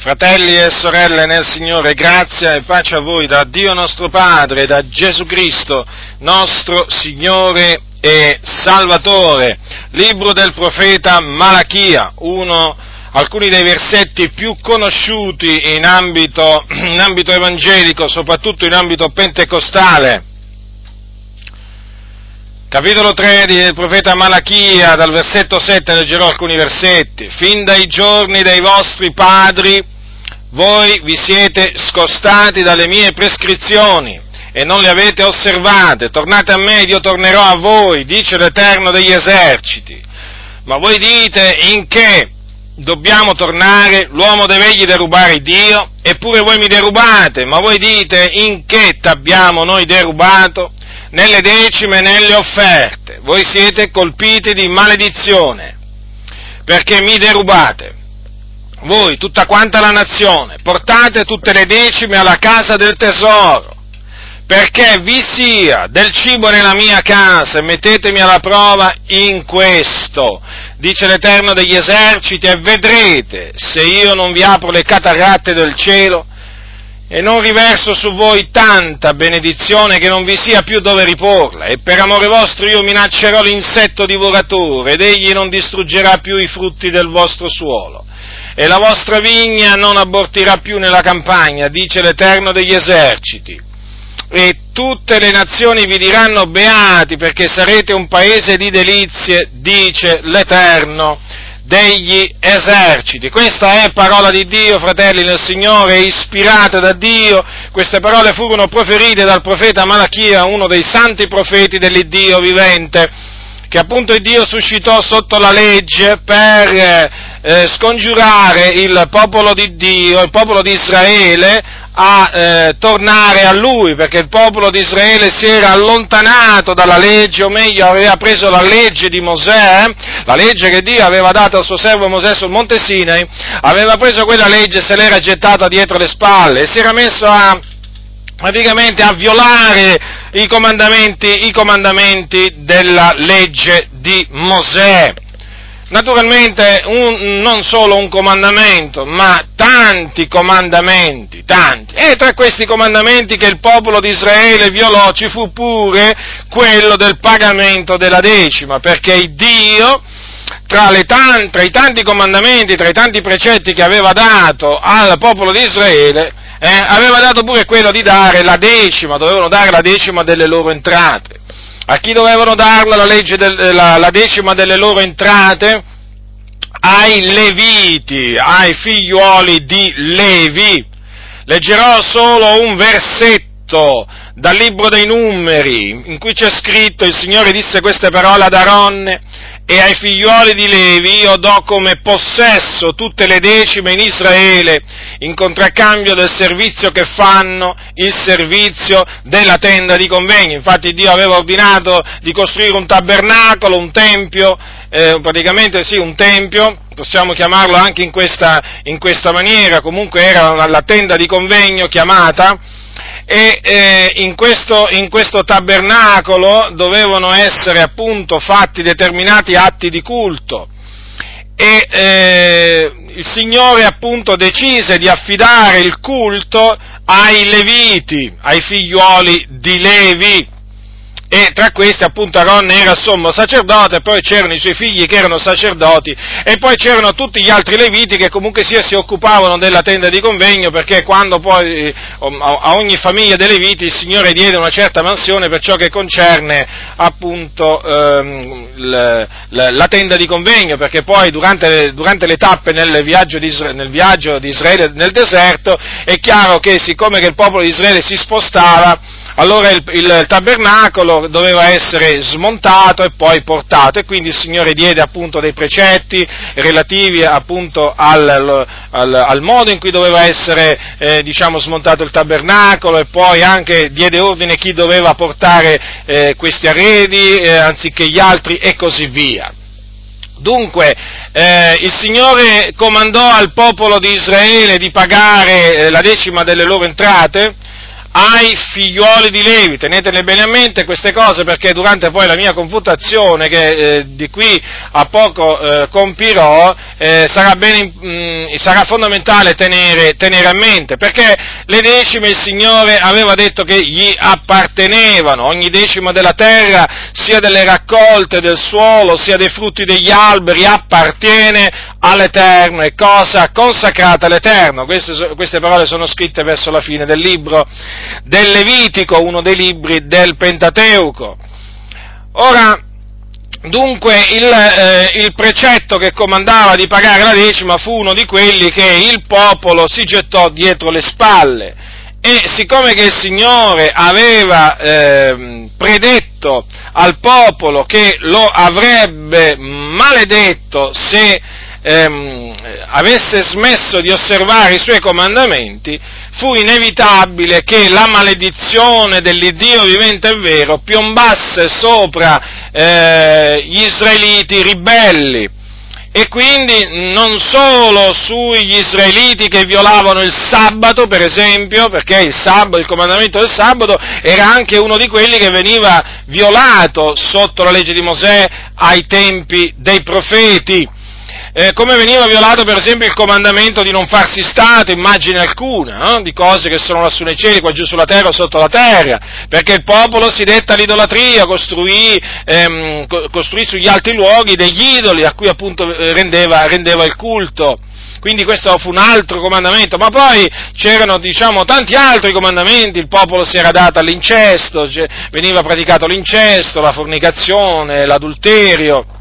Fratelli e sorelle nel Signore, grazia e pace a voi da Dio nostro Padre, da Gesù Cristo, nostro Signore e Salvatore. Libro del profeta Malachia, uno, alcuni dei versetti più conosciuti in ambito, in ambito evangelico, soprattutto in ambito pentecostale capitolo 3 del profeta Malachia, dal versetto 7 leggerò alcuni versetti. Fin dai giorni dei vostri padri voi vi siete scostati dalle mie prescrizioni e non le avete osservate. Tornate a me ed io tornerò a voi, dice l'Eterno degli eserciti. Ma voi dite in che dobbiamo tornare? L'uomo deve egli derubare Dio? Eppure voi mi derubate, ma voi dite in che t'abbiamo noi derubato? Nelle decime e nelle offerte. Voi siete colpiti di maledizione, perché mi derubate. Voi, tutta quanta la nazione, portate tutte le decime alla casa del tesoro, perché vi sia del cibo nella mia casa e mettetemi alla prova in questo, dice l'Eterno degli eserciti, e vedrete se io non vi apro le cataratte del cielo e non riverso su voi tanta benedizione che non vi sia più dove riporla, e per amore vostro io minaccerò l'insetto divoratore, ed egli non distruggerà più i frutti del vostro suolo, e la vostra vigna non abortirà più nella campagna, dice l'Eterno degli eserciti. E tutte le nazioni vi diranno beati perché sarete un paese di delizie, dice l'Eterno degli eserciti. Questa è parola di Dio, fratelli nel Signore, ispirata da Dio. Queste parole furono proferite dal profeta Malachia, uno dei santi profeti dell'Iddio vivente, che appunto Dio suscitò sotto la legge per eh, scongiurare il popolo di Dio, il popolo di Israele, a eh, tornare a lui, perché il popolo di Israele si era allontanato dalla legge, o meglio aveva preso la legge di Mosè, la legge che Dio aveva dato al suo servo Mosè sul Monte Sinai, aveva preso quella legge e se l'era gettata dietro le spalle e si era messo a praticamente a violare i comandamenti, i comandamenti della legge di Mosè. Naturalmente un, non solo un comandamento, ma tanti comandamenti, tanti. E tra questi comandamenti che il popolo di Israele violò ci fu pure quello del pagamento della decima, perché Dio, tra, tan- tra i tanti comandamenti, tra i tanti precetti che aveva dato al popolo di Israele, eh, aveva dato pure quello di dare la decima, dovevano dare la decima delle loro entrate. A chi dovevano darla la, del, la, la decima delle loro entrate? Ai Leviti, ai figliuoli di Levi. Leggerò solo un versetto dal libro dei numeri, in cui c'è scritto, il Signore disse queste parole ad Aronne, e ai figlioli di Levi io do come possesso tutte le decime in Israele, in contraccambio del servizio che fanno, il servizio della tenda di convegno. Infatti Dio aveva ordinato di costruire un tabernacolo, un tempio, eh, praticamente sì, un tempio, possiamo chiamarlo anche in questa, in questa maniera, comunque era la tenda di convegno chiamata, e eh, in, questo, in, questo, tabernacolo dovevano essere appunto fatti determinati atti di culto. E eh, il Signore appunto decise di affidare il culto ai Leviti, ai figliuoli di Levi e tra questi appunto Aronne era sommo sacerdote, poi c'erano i suoi figli che erano sacerdoti e poi c'erano tutti gli altri leviti che comunque sia si occupavano della tenda di convegno perché quando poi eh, a ogni famiglia dei leviti il Signore diede una certa mansione per ciò che concerne appunto ehm, la, la, la, tenda di convegno perché poi durante, durante le tappe nel viaggio, di, nel viaggio di Israele nel deserto è chiaro che siccome che il popolo di Israele si spostava allora il, il, tabernacolo doveva essere smontato e poi portato e quindi il Signore diede appunto dei precetti relativi appunto al, al, al modo in cui doveva essere eh, diciamo, smontato il tabernacolo e poi anche diede ordine chi doveva portare eh, questi arredi eh, anziché gli altri e così via. Dunque, eh, il Signore comandò al popolo di Israele di pagare eh, la decima delle loro entrate, ai figlioli di Levi. Tenetene bene a mente queste cose perché durante poi la mia confutazione, che eh, di qui a poco eh, compirò, eh, sarà, bene, mh, mm, sarà, fondamentale tenere, tenere, a mente, perché le decime il Signore aveva detto che gli appartenevano, ogni decima della terra, sia delle raccolte del suolo, sia dei frutti degli alberi, appartiene all'Eterno, è cosa consacrata all'Eterno. Queste, queste parole sono scritte verso la fine del libro del Levitico, uno dei libri del Pentateuco. Ora, Dunque il, eh, il, precetto che comandava di pagare la decima fu uno di quelli che il popolo si gettò dietro le spalle e siccome che il Signore aveva eh, predetto al popolo che lo avrebbe maledetto se ehm, avesse smesso di osservare i suoi comandamenti, fu inevitabile che la maledizione dell'Iddio vivente e vero piombasse sopra eh, gli israeliti ribelli. E quindi non solo sugli israeliti che violavano il sabato, per esempio, perché il, sabato, il comandamento del sabato era anche uno di quelli che veniva violato sotto la legge di Mosè ai tempi dei profeti eh, come veniva violato per esempio il comandamento di non farsi stato, immagine alcuna, eh, di cose che sono lassù nei cieli, qua giù sulla terra o sotto la terra, perché il popolo si detta all'idolatria, costruì, ehm, costruì sugli alti luoghi degli idoli a cui appunto eh, rendeva, rendeva il culto. Quindi questo fu un altro comandamento, ma poi c'erano diciamo tanti altri comandamenti, il popolo si era dato all'incesto, cioè, veniva praticato l'incesto, la fornicazione, l'adulterio,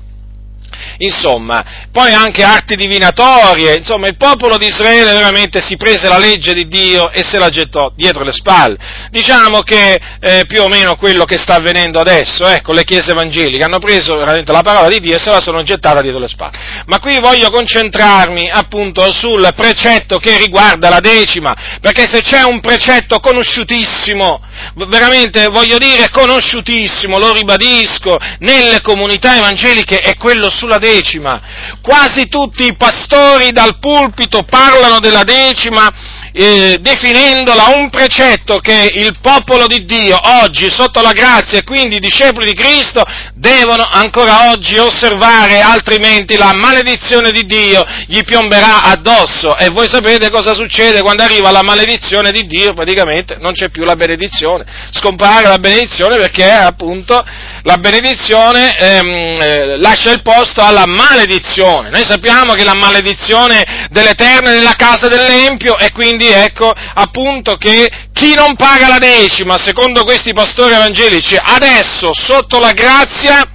insomma, poi anche arti divinatorie, insomma, il popolo di Israele veramente si prese la legge di Dio e se la gettò dietro le spalle. Diciamo che eh, più o meno quello che sta avvenendo adesso, ecco, le chiese evangeliche hanno preso veramente la parola di Dio e se la sono gettata dietro le spalle. Ma qui voglio concentrarmi appunto sul precetto che riguarda la decima, perché se c'è un precetto conosciutissimo, veramente voglio dire conosciutissimo, lo ribadisco, nelle comunità evangeliche è quello sulla decima. Quasi tutti i pastori dal pulpito parlano della decima eh, definendola un precetto che il popolo di Dio oggi, sotto la grazia e quindi i discepoli di Cristo, devono ancora oggi osservare, altrimenti la maledizione di Dio gli piomberà addosso. E voi sapete cosa succede quando arriva la maledizione di Dio? Praticamente non c'è più la benedizione, scompare la benedizione perché appunto la benedizione ehm, eh, lascia il posto alla maledizione. Noi sappiamo che la maledizione dell'Eterno è nella casa dell'Empio e quindi ecco appunto che chi non paga la decima, secondo questi pastori evangelici, adesso sotto la grazia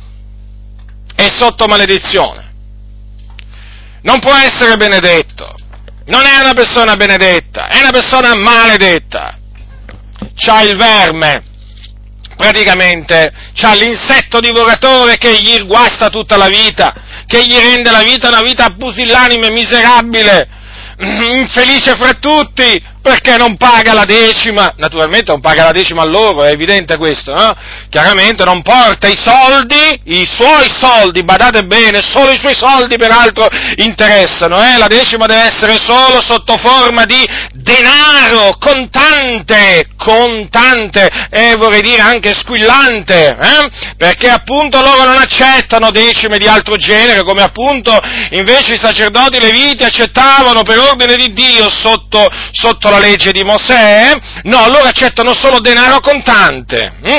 è sotto maledizione. Non può essere benedetto. Non è una persona benedetta, è una persona maledetta. C'ha il verme praticamente c'ha l'insetto divoratore che gli guasta tutta la vita, che gli rende la vita una vita pusillanime, miserabile, infelice fra tutti, perché non paga la decima, naturalmente non paga la decima a loro, è evidente questo, no? Chiaramente non porta i soldi, i suoi soldi, badate bene, solo i suoi soldi peraltro interessano, eh? La decima deve essere solo sotto forma di denaro, contante, contante, e vorrei dire anche squillante, eh? Perché appunto loro non accettano decime di altro genere, come appunto invece i sacerdoti leviti accettavano per ordine di Dio sotto, sotto la legge di Mosè, no, loro accettano solo denaro contante. Hm?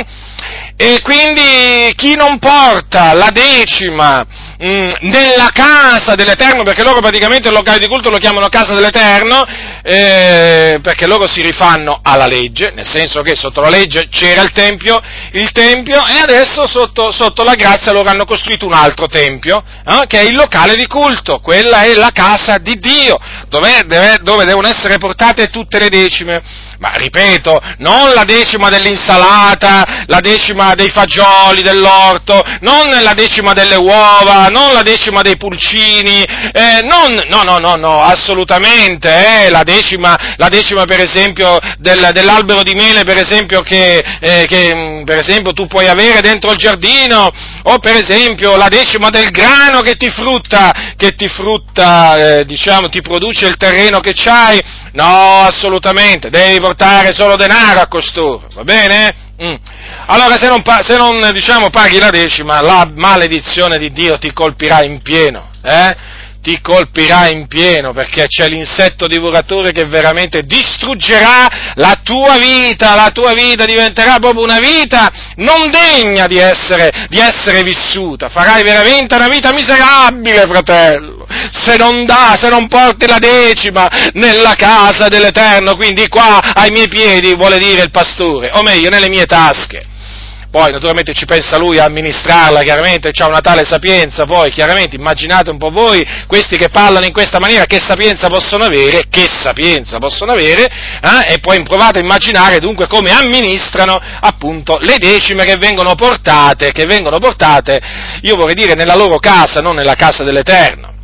E quindi chi non porta la decima mh, mm, nella casa dell'Eterno, perché loro praticamente il locale di culto lo chiamano casa dell'Eterno, eh, perché loro si rifanno alla legge, nel senso che sotto la legge c'era il Tempio, il Tempio e adesso sotto, sotto la grazia loro hanno costruito un altro Tempio, eh, che è il locale di culto, quella è la casa di Dio, dove, deve, dove devono essere portate tutte le decime. Ma ripeto, non la decima dell'insalata, la decima dei fagioli dell'orto, non la decima delle uova, non la decima dei pulcini, eh, non, no, no, no, no, assolutamente, eh, la, decima, la decima per esempio del, dell'albero di mele, per esempio, che, eh, che per esempio tu puoi avere dentro il giardino, o per esempio la decima del grano che ti frutta, che ti frutta, eh, diciamo, ti produce il terreno che c'hai, No, assolutamente, devi portare solo denaro a costoro, va bene? Mm. Allora se non, se non diciamo, paghi la decima, la maledizione di Dio ti colpirà in pieno, eh? Ti colpirà in pieno perché c'è l'insetto divoratore che veramente distruggerà la tua vita, la tua vita diventerà proprio una vita non degna di essere, di essere vissuta, farai veramente una vita miserabile, fratello, se non dà, se non porti la decima nella casa dell'Eterno, quindi qua ai miei piedi vuole dire il pastore, o meglio nelle mie tasche poi naturalmente ci pensa lui a amministrarla, chiaramente ha una tale sapienza, poi chiaramente immaginate un po' voi, questi che parlano in questa maniera, che sapienza possono avere, che sapienza possono avere, eh? e poi provate a immaginare dunque come amministrano appunto le decime che vengono portate, che vengono portate, io vorrei dire nella loro casa, non nella casa dell'Eterno.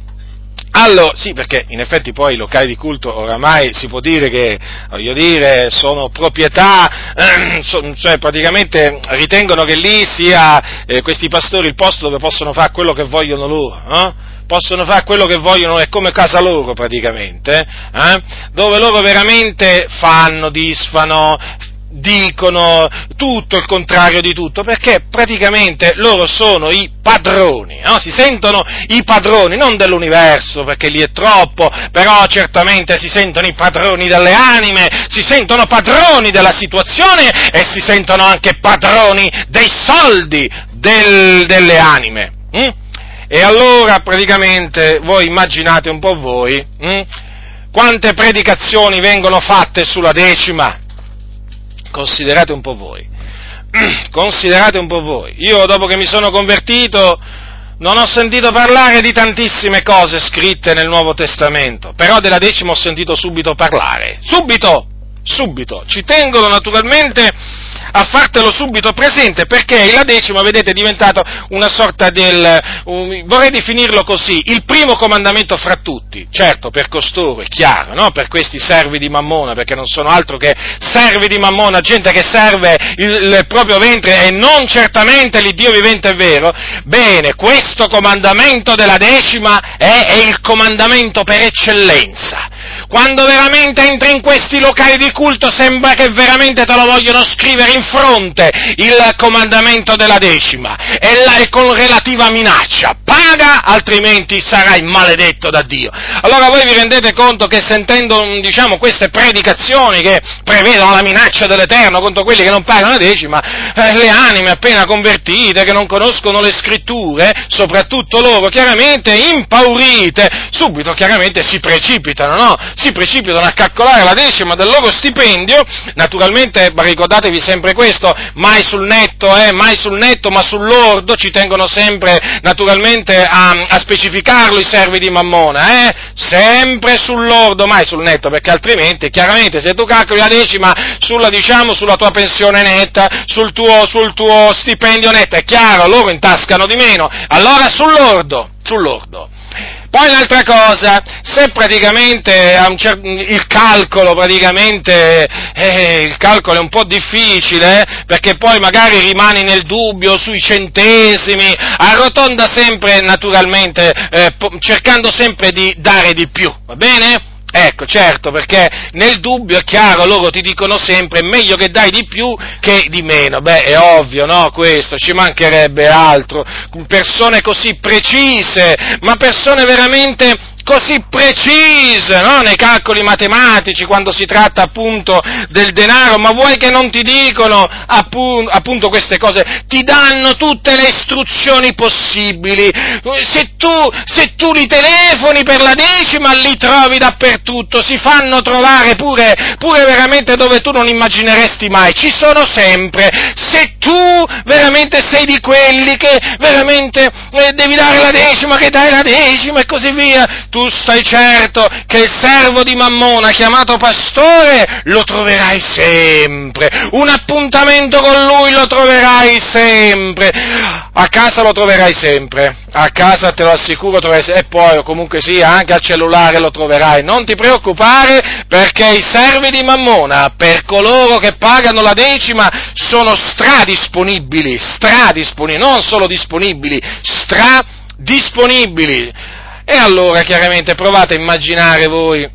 Allora, sì, perché in effetti poi i locali di culto oramai si può dire che, voglio dire, sono proprietà, eh, so, cioè praticamente ritengono che lì sia eh, questi pastori il posto dove possono fare quello che vogliono loro, eh? possono fare quello che vogliono, è come casa loro praticamente, eh? dove loro veramente fanno, disfano, dicono tutto il contrario di tutto, perché praticamente loro sono i padroni, no? si sentono i padroni, non dell'universo, perché lì è troppo, però certamente si sentono i padroni delle anime, si sentono padroni della situazione e si sentono anche padroni dei soldi del, delle anime. Hm? E allora praticamente voi immaginate un po' voi hm? quante predicazioni vengono fatte sulla decima, Considerate un po' voi. Considerate un po' voi. Io dopo che mi sono convertito non ho sentito parlare di tantissime cose scritte nel Nuovo Testamento, però della decima ho sentito subito parlare. Subito! Subito! Ci tengono naturalmente a fartelo subito presente perché la decima, vedete, è diventato una sorta del, um, vorrei definirlo così, il primo comandamento fra tutti, certo per costoro, è chiaro, no? per questi servi di Mammona, perché non sono altro che servi di Mammona, gente che serve il, il proprio ventre e non certamente l'Iddio vivente è vero, bene, questo comandamento della decima è, è il comandamento per eccellenza. Quando veramente entri in questi locali di culto sembra che veramente te lo vogliono scrivere in in fronte il comandamento della decima e, la, e con relativa minaccia, paga altrimenti sarai maledetto da Dio. Allora voi vi rendete conto che sentendo diciamo, queste predicazioni che prevedono la minaccia dell'Eterno contro quelli che non pagano la decima, eh, le anime appena convertite, che non conoscono le scritture, soprattutto loro, chiaramente impaurite, subito chiaramente si precipitano, no? Si precipitano a calcolare la decima del loro stipendio, naturalmente ricordatevi sempre questo, mai sul netto, eh, mai sul netto, ma sull'ordo ci tengono sempre naturalmente a, a specificarlo i servi di Mammona, eh? sempre sull'ordo, mai sul netto, perché altrimenti chiaramente se tu calcoli la decima sulla, diciamo, sulla tua pensione netta, sul tuo, sul tuo stipendio netto, è chiaro, loro intascano di meno, allora sull'ordo, sull'ordo. Poi un'altra cosa, se praticamente il calcolo praticamente, eh, il calcolo è un po' difficile, eh, perché poi magari rimani nel dubbio sui centesimi, arrotonda sempre naturalmente, eh, cercando sempre di dare di più, va bene? Ecco, certo, perché nel dubbio è chiaro, loro ti dicono sempre meglio che dai di più che di meno. Beh, è ovvio, no? Questo, ci mancherebbe altro. Persone così precise, ma persone veramente così precise no? nei calcoli matematici quando si tratta appunto del denaro, ma vuoi che non ti dicono appunto, appunto queste cose? Ti danno tutte le istruzioni possibili. Se tu, se tu li telefoni per la decima li trovi dappertutto, si fanno trovare pure, pure veramente dove tu non immagineresti mai, ci sono sempre. Se tu veramente sei di quelli che veramente eh, devi dare la decima, che dai la decima e così via, tu stai certo che il servo di Mammona chiamato pastore lo troverai sempre, un appuntamento con lui lo troverai sempre, a casa lo troverai sempre, a casa te lo assicuro troverai sempre, e poi comunque sia anche al cellulare lo troverai, non ti preoccupare perché i servi di Mammona, per coloro che pagano la decima, sono stradisponibili, stradisponibili, non solo disponibili, stradisponibili. E allora chiaramente provate a immaginare voi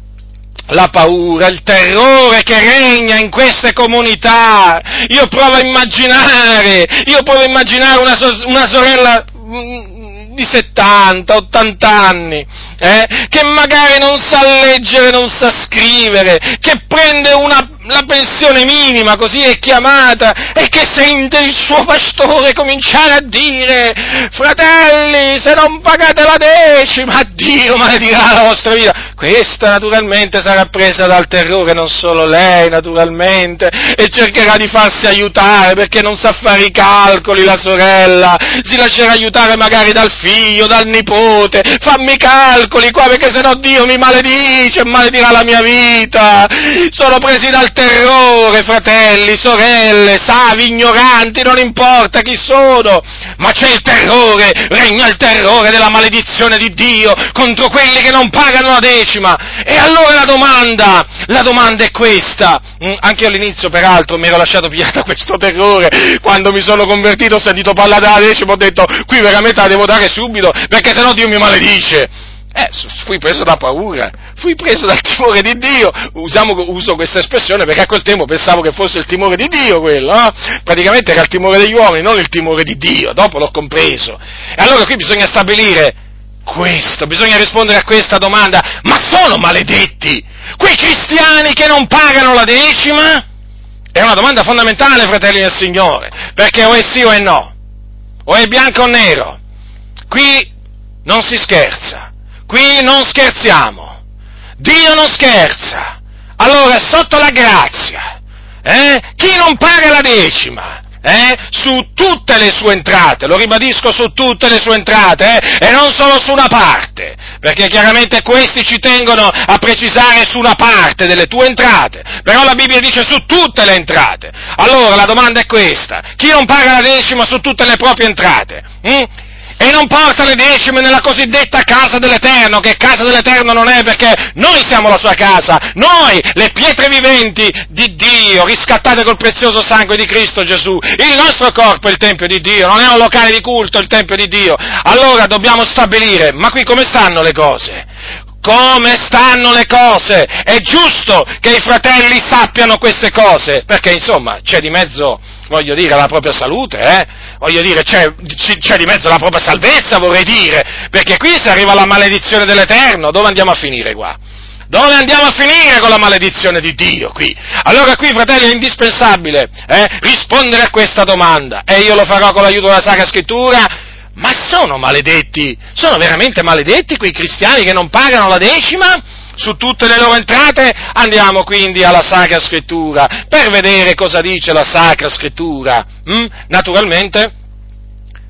la paura, il terrore che regna in queste comunità. Io provo a immaginare, io provo a immaginare una, una sorella mm, di 70, 80 anni, eh, che magari non sa leggere, non sa scrivere, che prende una la pensione minima, così è chiamata, e che sente il suo pastore cominciare a dire, fratelli, se non pagate la decima, Dio maledirà la vostra vita. Questa naturalmente sarà presa dal terrore, non solo lei naturalmente, e cercherà di farsi aiutare perché non sa fare i calcoli la sorella, si lascerà aiutare magari dal figlio, dal nipote, fammi calcoli qua perché sennò Dio mi maledice, maledirà la mia vita. Sono presi dal terrore, fratelli, sorelle, savi, ignoranti, non importa chi sono, ma c'è il terrore, regna il terrore della maledizione di Dio contro quelli che non pagano la decima. E allora la domanda, la domanda è questa, mm, anche io all'inizio peraltro mi ero lasciato pigliare da questo terrore, quando mi sono convertito ho sentito parlare della decima, ho detto qui veramente la devo dare subito, perché sennò Dio mi maledice. Eh, fui preso da paura, fui preso dal timore di Dio, Usiamo, uso questa espressione perché a quel tempo pensavo che fosse il timore di Dio quello, no? praticamente era il timore degli uomini, non il timore di Dio, dopo l'ho compreso. E allora qui bisogna stabilire questo, bisogna rispondere a questa domanda, ma sono maledetti quei cristiani che non pagano la decima? È una domanda fondamentale, fratelli del Signore, perché o è sì o è no, o è bianco o nero. Qui non si scherza. Qui non scherziamo. Dio non scherza. Allora, sotto la grazia, eh, chi non paga la decima, eh, su tutte le sue entrate, lo ribadisco su tutte le sue entrate, eh, e non solo su una parte, perché chiaramente questi ci tengono a precisare su una parte delle tue entrate, però la Bibbia dice su tutte le entrate. Allora la domanda è questa, chi non paga la decima su tutte le proprie entrate? Hm? E non porta le decime nella cosiddetta casa dell'Eterno, che casa dell'Eterno non è perché noi siamo la sua casa, noi, le pietre viventi di Dio, riscattate col prezioso sangue di Cristo Gesù, il nostro corpo è il Tempio di Dio, non è un locale di culto, il Tempio di Dio. Allora dobbiamo stabilire, ma qui come stanno le cose? Come stanno le cose. È giusto che i fratelli sappiano queste cose, perché insomma c'è di mezzo, voglio dire, la propria salute, eh? voglio dire, c'è, c'è, di mezzo la propria salvezza, vorrei dire, perché qui si arriva alla maledizione dell'Eterno, dove andiamo a finire qua? Dove andiamo a finire con la maledizione di Dio qui? Allora qui, fratelli, è indispensabile eh, rispondere a questa domanda e io lo farò con l'aiuto della Sacra Scrittura. Ma sono maledetti? Sono veramente maledetti quei cristiani che non pagano la decima? su tutte le loro entrate, andiamo quindi alla Sacra Scrittura per vedere cosa dice la Sacra Scrittura. Mm? Naturalmente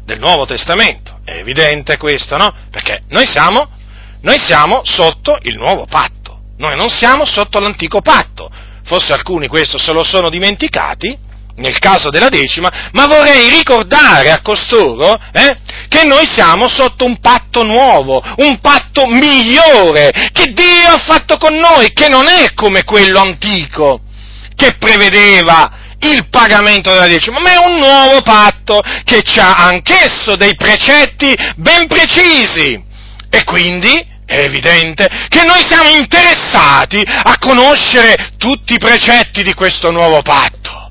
del Nuovo Testamento, è evidente questo, no? Perché noi siamo, noi siamo sotto il nuovo patto, noi non siamo sotto l'antico patto. Forse alcuni questo se lo sono dimenticati, nel caso della decima, ma vorrei ricordare a costoro eh, che noi siamo sotto un patto nuovo, un patto migliore, che Dio ha fatto con noi, che non è come quello antico, che prevedeva il pagamento della decima, ma è un nuovo patto che ha anch'esso dei precetti ben precisi. E quindi è evidente che noi siamo interessati a conoscere tutti i precetti di questo nuovo patto.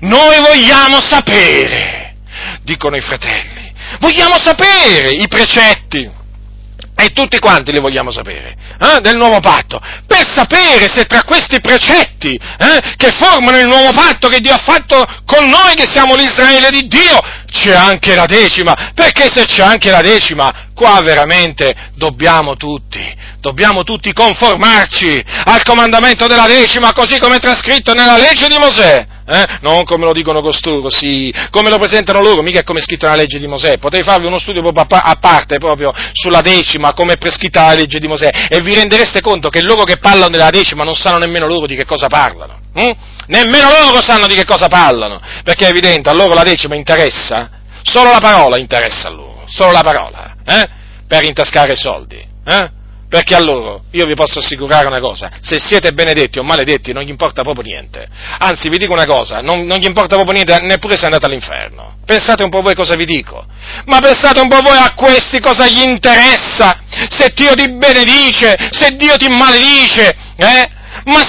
Noi vogliamo sapere, dicono i fratelli, vogliamo sapere i precetti. E tutti quanti li vogliamo sapere, eh, del nuovo patto, per sapere se tra questi precetti eh, che formano il nuovo patto che Dio ha fatto con noi, che siamo l'Israele di Dio, c'è anche la decima, perché se c'è anche la decima, qua veramente dobbiamo tutti, dobbiamo tutti conformarci al comandamento della decima, così come trascritto nella legge di Mosè. Eh? Non come lo dicono costoro, sì, come lo presentano loro, mica è come è scritto nella legge di Mosè. Potrei farvi uno studio proprio a parte proprio sulla decima, come è prescritta la legge di Mosè, e vi rendereste conto che loro che parlano della decima non sanno nemmeno loro di che cosa parlano. Hm? Nemmeno loro sanno di che cosa parlano, perché è evidente, a loro la decima interessa, solo la parola interessa a loro, solo la parola, eh? per intascare soldi. Eh? Perché a loro, io vi posso assicurare una cosa, se siete benedetti o maledetti non gli importa proprio niente. Anzi, vi dico una cosa, non, non, gli importa proprio niente neppure se andate all'inferno. Pensate un po' voi cosa vi dico. Ma pensate un po' voi a questi cosa gli interessa. Se Dio ti benedice, se Dio ti maledice, eh?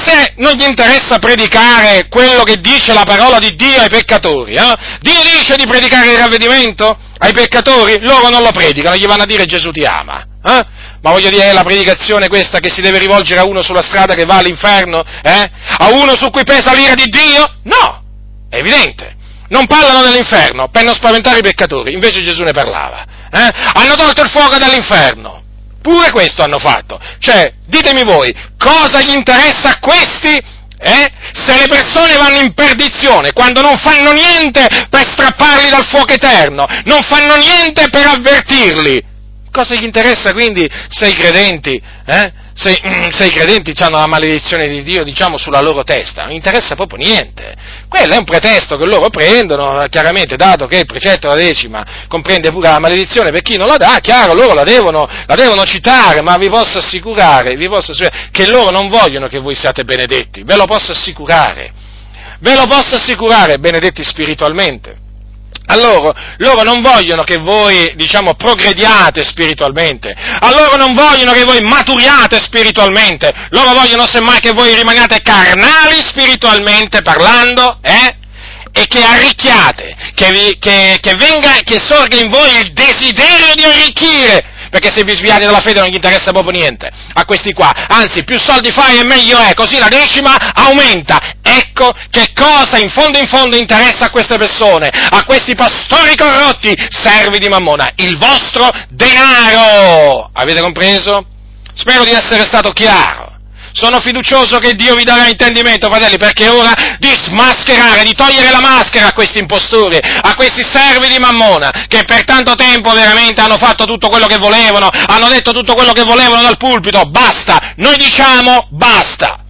Cioè, non gli interessa predicare quello che dice la parola di Dio ai peccatori. Eh? Dio dice di predicare il ravvedimento ai peccatori, loro non lo predicano, gli vanno a dire Gesù ti ama. Eh? Ma voglio dire, è la predicazione questa che si deve rivolgere a uno sulla strada che va all'inferno? Eh? A uno su cui pesa l'ira di Dio? No, è evidente. Non parlano dell'inferno per non spaventare i peccatori, invece Gesù ne parlava. Eh? Hanno tolto il fuoco dall'inferno. Pure questo hanno fatto. Cioè, ditemi voi, cosa gli interessa a questi eh? Se le persone vanno in perdizione quando non fanno niente per strapparli dal fuoco eterno, non fanno niente per avvertirli, cosa gli interessa quindi se i credenti, eh? se, se, i credenti hanno la maledizione di Dio, diciamo, sulla loro testa? Non interessa proprio niente. Quello è un pretesto che loro prendono, chiaramente, dato che il precetto della decima comprende pure la maledizione per chi non la dà, chiaro, loro la devono, la devono citare, ma vi posso assicurare, vi posso assicurare che loro non vogliono che voi siate benedetti, ve lo posso assicurare. Ve lo posso assicurare, benedetti spiritualmente. A loro, loro non vogliono che voi, diciamo, progrediate spiritualmente, a loro non vogliono che voi maturiate spiritualmente, loro vogliono semmai che voi rimaniate carnali spiritualmente parlando, eh? E che arricchiate, che, vi, che, che venga, che sorga in voi il desiderio di arricchire, perché se vi sviate dalla fede non gli interessa proprio niente a questi qua, anzi più soldi fai e meglio è, così la decima aumenta. Ecco che cosa in fondo in fondo interessa a queste persone, a questi pastori corrotti, servi di Mammona, il vostro denaro. Avete compreso? Spero di essere stato chiaro. Sono fiducioso che Dio vi darà intendimento, fratelli, perché è ora di smascherare, di togliere la maschera a questi impostori, a questi servi di Mammona, che per tanto tempo veramente hanno fatto tutto quello che volevano, hanno detto tutto quello che volevano dal pulpito. Basta! Noi diciamo basta!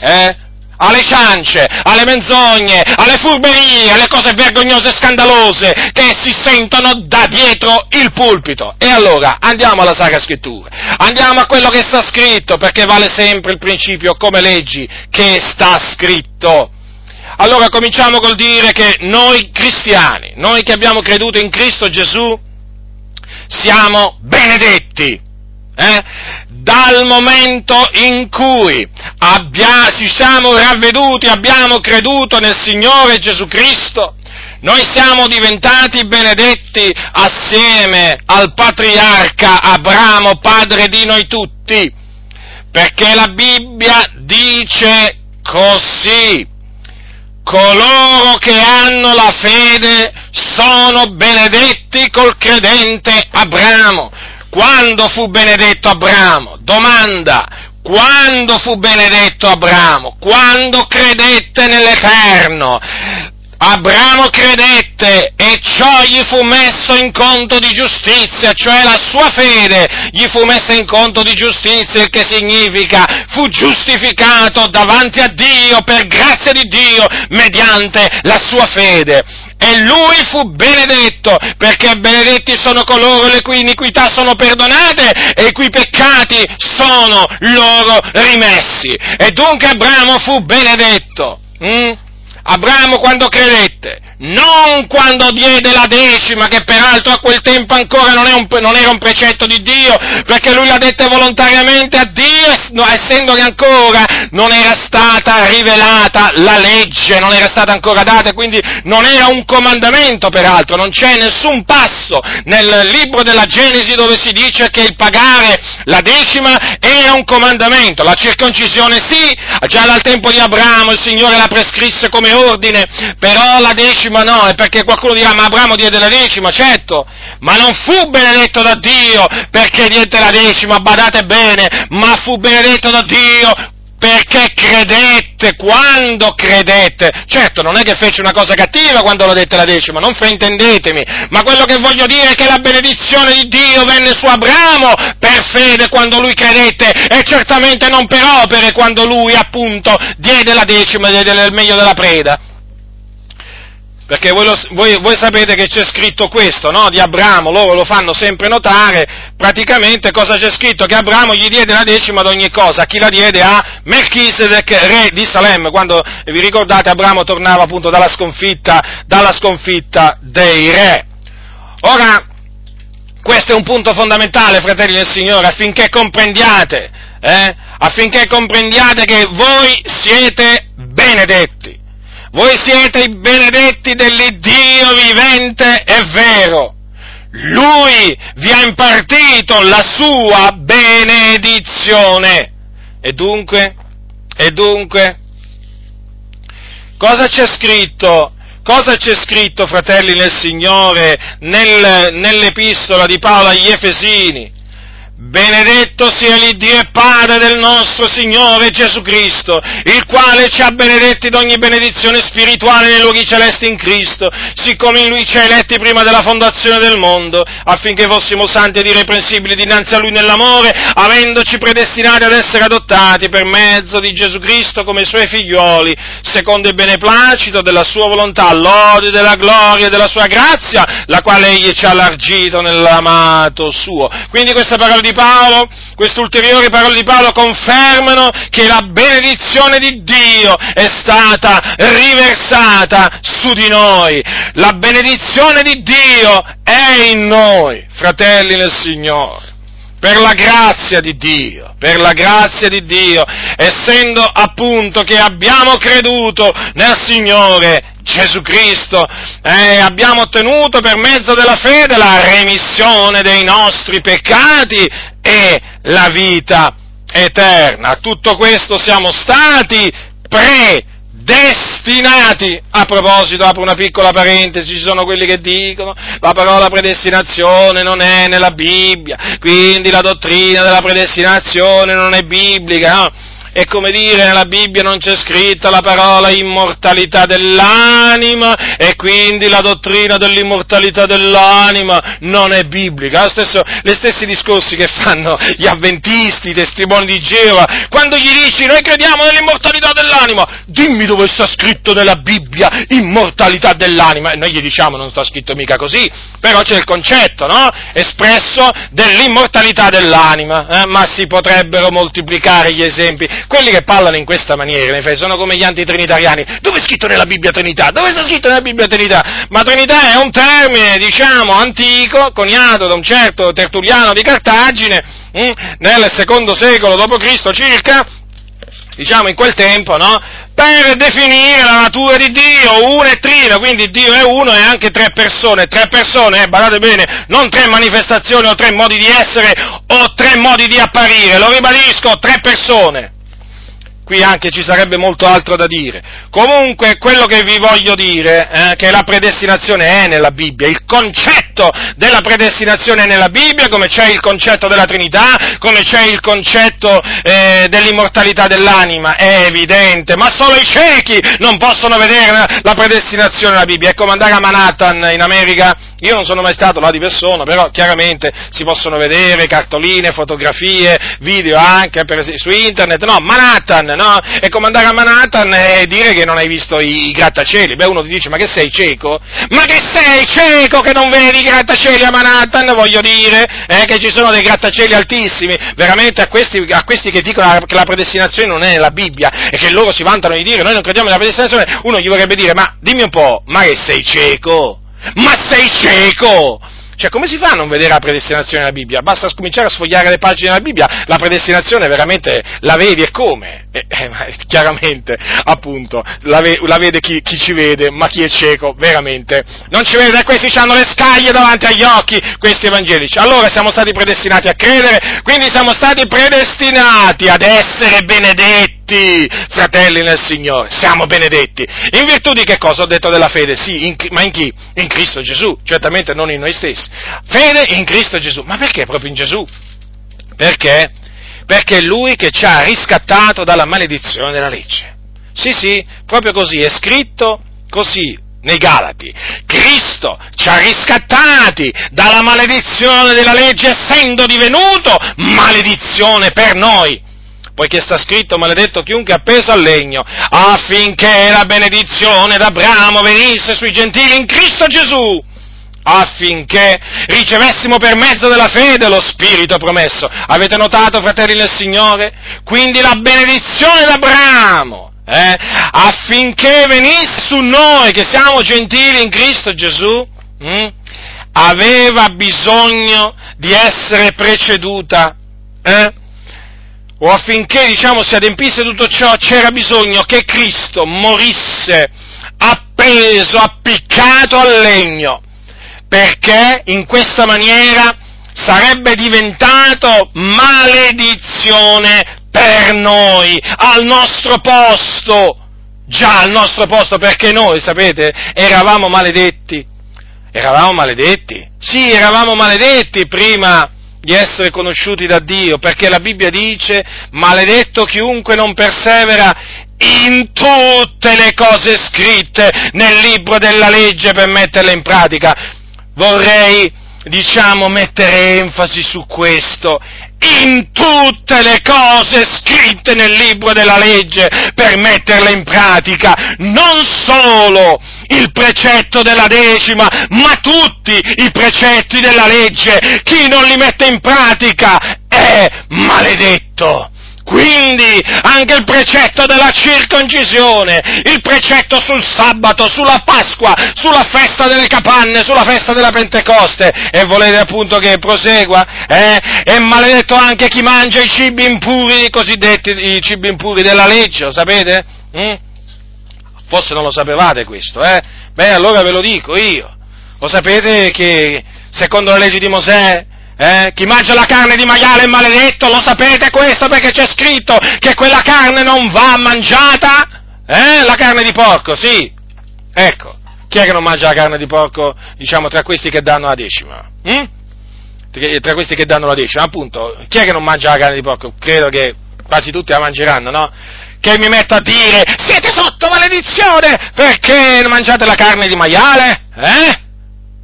Eh? Alle ciance, alle menzogne, alle furberie, alle cose vergognose e scandalose che si sentono da dietro il pulpito. E allora andiamo alla Sacra Scrittura, andiamo a quello che sta scritto, perché vale sempre il principio come leggi che sta scritto. Allora cominciamo col dire che noi cristiani, noi che abbiamo creduto in Cristo Gesù, siamo benedetti. Eh? Dal momento in cui abbia, ci siamo ravveduti, abbiamo creduto nel Signore Gesù Cristo, noi siamo diventati benedetti assieme al patriarca Abramo, padre di noi tutti, perché la Bibbia dice così, coloro che hanno la fede sono benedetti col credente Abramo. Quando fu benedetto Abramo? Domanda, quando fu benedetto Abramo? Quando credette nell'Eterno? Abramo credette e ciò gli fu messo in conto di giustizia, cioè la sua fede gli fu messa in conto di giustizia, il che significa fu giustificato davanti a Dio per grazia di Dio mediante la sua fede e lui fu benedetto, perché benedetti sono coloro le cui iniquità sono perdonate e i cui peccati sono loro rimessi. E dunque Abramo fu benedetto. Mm? Abramo quando credette, non quando diede la decima, che peraltro a quel tempo ancora non, un, non era un precetto di Dio, perché lui la dette volontariamente a Dio, essendo che ancora non era stata rivelata la legge, non era stata ancora data, quindi non era un comandamento peraltro, non c'è nessun passo nel libro della Genesi dove si dice che il pagare la decima era un comandamento, la circoncisione sì, già dal tempo di Abramo il Signore la prescrisse come ordine, però la decima no, è perché qualcuno dirà ma Abramo diede la decima, certo, ma non fu benedetto da Dio perché diede la decima, badate bene, ma fu benedetto da Dio perché credette, quando credette. Certo, non è che fece una cosa cattiva quando lo dette la decima, non fraintendetemi, ma quello che voglio dire è che la benedizione di Dio venne su Abramo per fede quando lui credette e certamente non per opere quando lui appunto diede la decima diede il meglio della preda. Perché voi, lo, voi, voi, sapete che c'è scritto questo, no? Di Abramo, loro lo fanno sempre notare, praticamente cosa c'è scritto? Che Abramo gli diede la decima ad ogni cosa, chi la diede a Melchisedec, re di Salem, quando vi ricordate Abramo tornava appunto dalla sconfitta, dalla sconfitta dei re. Ora, questo è un punto fondamentale, fratelli del Signore, affinché comprendiate eh, affinché comprendiate che voi siete benedetti. Voi siete i benedetti dell'Iddio vivente e vero. Lui vi ha impartito la sua benedizione. E dunque, e dunque, cosa c'è scritto? Cosa c'è scritto, fratelli nel Signore, nel, nell'epistola di Paolo agli Efesini? Benedetto sia l'Iddio e Padre del nostro Signore Gesù Cristo, il quale ci ha benedetti d'ogni benedizione spirituale nei luoghi celesti in Cristo, siccome in Lui ci ha eletti prima della fondazione del mondo, affinché fossimo santi ed irreprensibili dinanzi a Lui nell'amore, avendoci predestinati ad essere adottati per mezzo di Gesù Cristo come Suoi figlioli, secondo il beneplacito della Sua volontà, l'odio della gloria e della Sua grazia, la quale Egli ci ha allargito nell'amato Suo. Quindi questa parola di di Paolo, queste ulteriori parole di Paolo confermano che la benedizione di Dio è stata riversata su di noi. La benedizione di Dio è in noi, fratelli nel Signore per la grazia di Dio, per la grazia di Dio, essendo appunto che abbiamo creduto nel Signore Gesù Cristo, eh, abbiamo ottenuto per mezzo della fede la remissione dei nostri peccati e la vita eterna. Tutto questo siamo stati predestinati. A proposito, apro una piccola parentesi, ci sono quelli che dicono la parola predestinazione non è nella Bibbia, quindi la dottrina della predestinazione non è biblica. No? È come dire nella Bibbia non c'è scritta la parola immortalità dell'anima e quindi la dottrina dell'immortalità dell'anima non è biblica. Stesso, le stessi discorsi che fanno gli avventisti, i testimoni di Geova, quando gli dici noi crediamo nell'immortalità dell'anima, dimmi dove sta scritto nella Bibbia immortalità dell'anima. E noi gli diciamo non sta scritto mica così, però c'è il concetto, no? Espresso dell'immortalità dell'anima, eh? ma si potrebbero moltiplicare gli esempi quelli che parlano in questa maniera, sono come gli antitrinitariani. Dove è scritto nella Bibbia Trinità? Dove sta scritto nella Bibbia Trinità? Ma Trinità è un termine, diciamo, antico, coniato da un certo Tertulliano di Cartagine, hm, nel secondo secolo d.C. circa, diciamo in quel tempo, no? Per definire la natura di Dio, uno e trino, quindi Dio è uno e anche tre persone, tre persone, eh, badate bene, non tre manifestazioni o tre modi di essere o tre modi di apparire, lo ribadisco, tre persone qui anche ci sarebbe molto altro da dire. Comunque, quello che vi voglio dire è eh, che la predestinazione è nella Bibbia, il concetto della predestinazione è nella Bibbia, come c'è il concetto della Trinità, come c'è il concetto eh, dell'immortalità dell'anima, è evidente, ma solo i ciechi non possono vedere la predestinazione nella Bibbia. È come andare a Manhattan in America io non sono mai stato là di persona, però chiaramente si possono vedere cartoline, fotografie, video anche per, su internet. No, Manhattan, no? È come andare a Manhattan e dire che non hai visto i, i grattacieli. Beh, uno ti dice, ma che sei cieco? Ma che sei cieco che non vedi i grattacieli a Manhattan? Voglio dire, eh, che ci sono dei grattacieli altissimi. Veramente a questi, a questi che dicono che la predestinazione non è nella Bibbia e che loro si vantano di dire noi non crediamo nella predestinazione, uno gli vorrebbe dire, ma dimmi un po', ma che sei cieco? Ma sei cieco! Cioè, come si fa a non vedere la predestinazione nella Bibbia? Basta cominciare a sfogliare le pagine della Bibbia, la predestinazione veramente la vedi e come? Eh, eh, chiaramente, appunto, la, ve- la vede chi, chi, ci vede, ma chi è cieco, veramente, non ci vede, questi hanno le scaglie davanti agli occhi, questi evangelici. Allora siamo stati predestinati a credere, quindi siamo stati predestinati ad essere benedetti fratelli nel Signore, siamo benedetti. In virtù di che cosa ho detto della fede? Sì, in, ma in chi? In Cristo Gesù, certamente non in noi stessi. Fede in Cristo Gesù. Ma perché proprio in Gesù? Perché? Perché è Lui che ci ha riscattato dalla maledizione della legge. Sì, sì, proprio così, è scritto così nei Galati. Cristo ci ha riscattati dalla maledizione della legge essendo divenuto maledizione per noi poiché sta scritto maledetto chiunque appeso al legno, affinché la benedizione d'Abramo venisse sui gentili in Cristo Gesù affinché ricevessimo per mezzo della fede lo Spirito promesso. Avete notato, fratelli del Signore? Quindi la benedizione d'Abramo, eh, affinché venisse su noi, che siamo gentili in Cristo Gesù, hm, aveva bisogno di essere preceduta eh, o affinché diciamo si adempisse tutto ciò, c'era bisogno che Cristo morisse appeso, appiccato al legno, perché in questa maniera sarebbe diventato maledizione per noi, al nostro posto, già al nostro posto, perché noi, sapete, eravamo maledetti, eravamo maledetti, sì, eravamo maledetti prima di essere conosciuti da Dio, perché la Bibbia dice, maledetto chiunque non persevera in tutte le cose scritte nel libro della legge per metterle in pratica. Vorrei, diciamo, mettere enfasi su questo in tutte le cose scritte nel libro della legge per metterle in pratica, non solo il precetto della decima, ma tutti i precetti della legge. Chi non li mette in pratica è maledetto. Quindi anche il precetto della circoncisione, il precetto sul sabato, sulla Pasqua, sulla festa delle capanne, sulla festa della Pentecoste, e volete appunto che prosegua? Eh? È maledetto anche chi mangia i cibi impuri, i cosiddetti i cibi impuri della legge, lo sapete? Mm? Forse non lo sapevate questo, eh? Beh, allora ve lo dico io. Lo sapete che secondo la legge di Mosè eh? Chi mangia la carne di maiale è maledetto, lo sapete questo perché c'è scritto che quella carne non va mangiata? Eh? La carne di porco, sì. Ecco, chi è che non mangia la carne di porco, diciamo, tra questi che danno la decima? Hm? Tra questi che danno la decima, appunto, chi è che non mangia la carne di porco? Credo che quasi tutti la mangeranno, no? Che mi metto a dire, siete sotto maledizione perché mangiate la carne di maiale? Eh?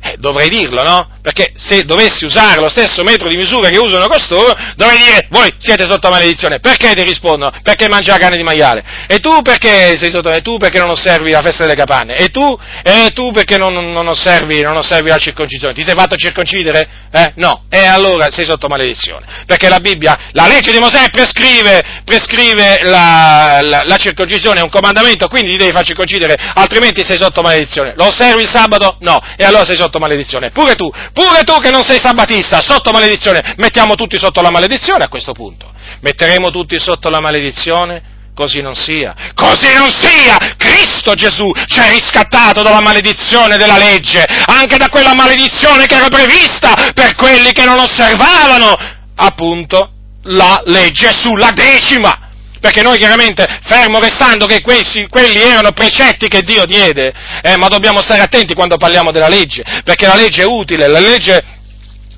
Eh, dovrei dirlo, no? Perché se dovessi usare lo stesso metro di misura che usano costoro, dovrei dire, voi siete sotto maledizione. Perché ti rispondono? Perché mangi la carne di maiale. E tu perché sei sotto, e tu perché non osservi la festa delle capanne? E tu, e tu perché non, non, osservi, non osservi la circoncisione? Ti sei fatto circoncidere? Eh? No. E allora sei sotto maledizione. Perché la Bibbia, la legge di Mosè prescrive, prescrive la, la, la circoncisione, è un comandamento, quindi ti devi far circoncidere, altrimenti sei sotto maledizione. Lo osservi il sabato? No. E allora sei sotto maledizione. Pure tu, Pure tu che non sei sabatista, sotto maledizione, mettiamo tutti sotto la maledizione a questo punto. Metteremo tutti sotto la maledizione? Così non sia. Così non sia! Cristo Gesù ci ha riscattato dalla maledizione della legge, anche da quella maledizione che era prevista per quelli che non osservavano, appunto, la legge sulla decima perché noi chiaramente, fermo restando che questi, quelli erano precetti che Dio diede, eh, ma dobbiamo stare attenti quando parliamo della legge, perché la legge è utile, la legge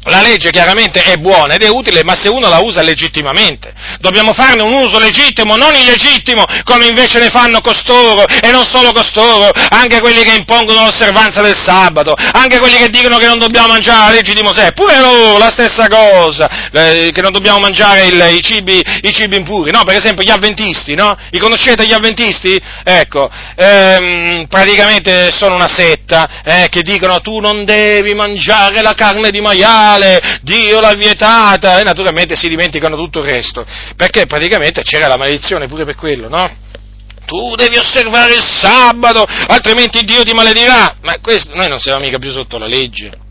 la legge chiaramente è buona ed è utile, ma se uno la usa legittimamente, dobbiamo farne un uso legittimo, non illegittimo, come invece ne fanno costoro, e non solo costoro, anche quelli che impongono l'osservanza del sabato, anche quelli che dicono che non dobbiamo mangiare la legge di Mosè, pure loro la stessa cosa, eh, che non dobbiamo mangiare il, i, cibi, i, cibi, impuri, no? Per esempio gli avventisti, no? Li conoscete gli avventisti? Ecco, ehm, praticamente sono una setta, eh, che dicono tu non devi mangiare la carne di maiale, male, Dio l'ha vietata, e naturalmente si dimenticano tutto il resto, perché praticamente c'era la maledizione pure per quello, no? Tu devi osservare il sabato, altrimenti Dio ti maledirà. Ma questo, noi non siamo mica più sotto la legge.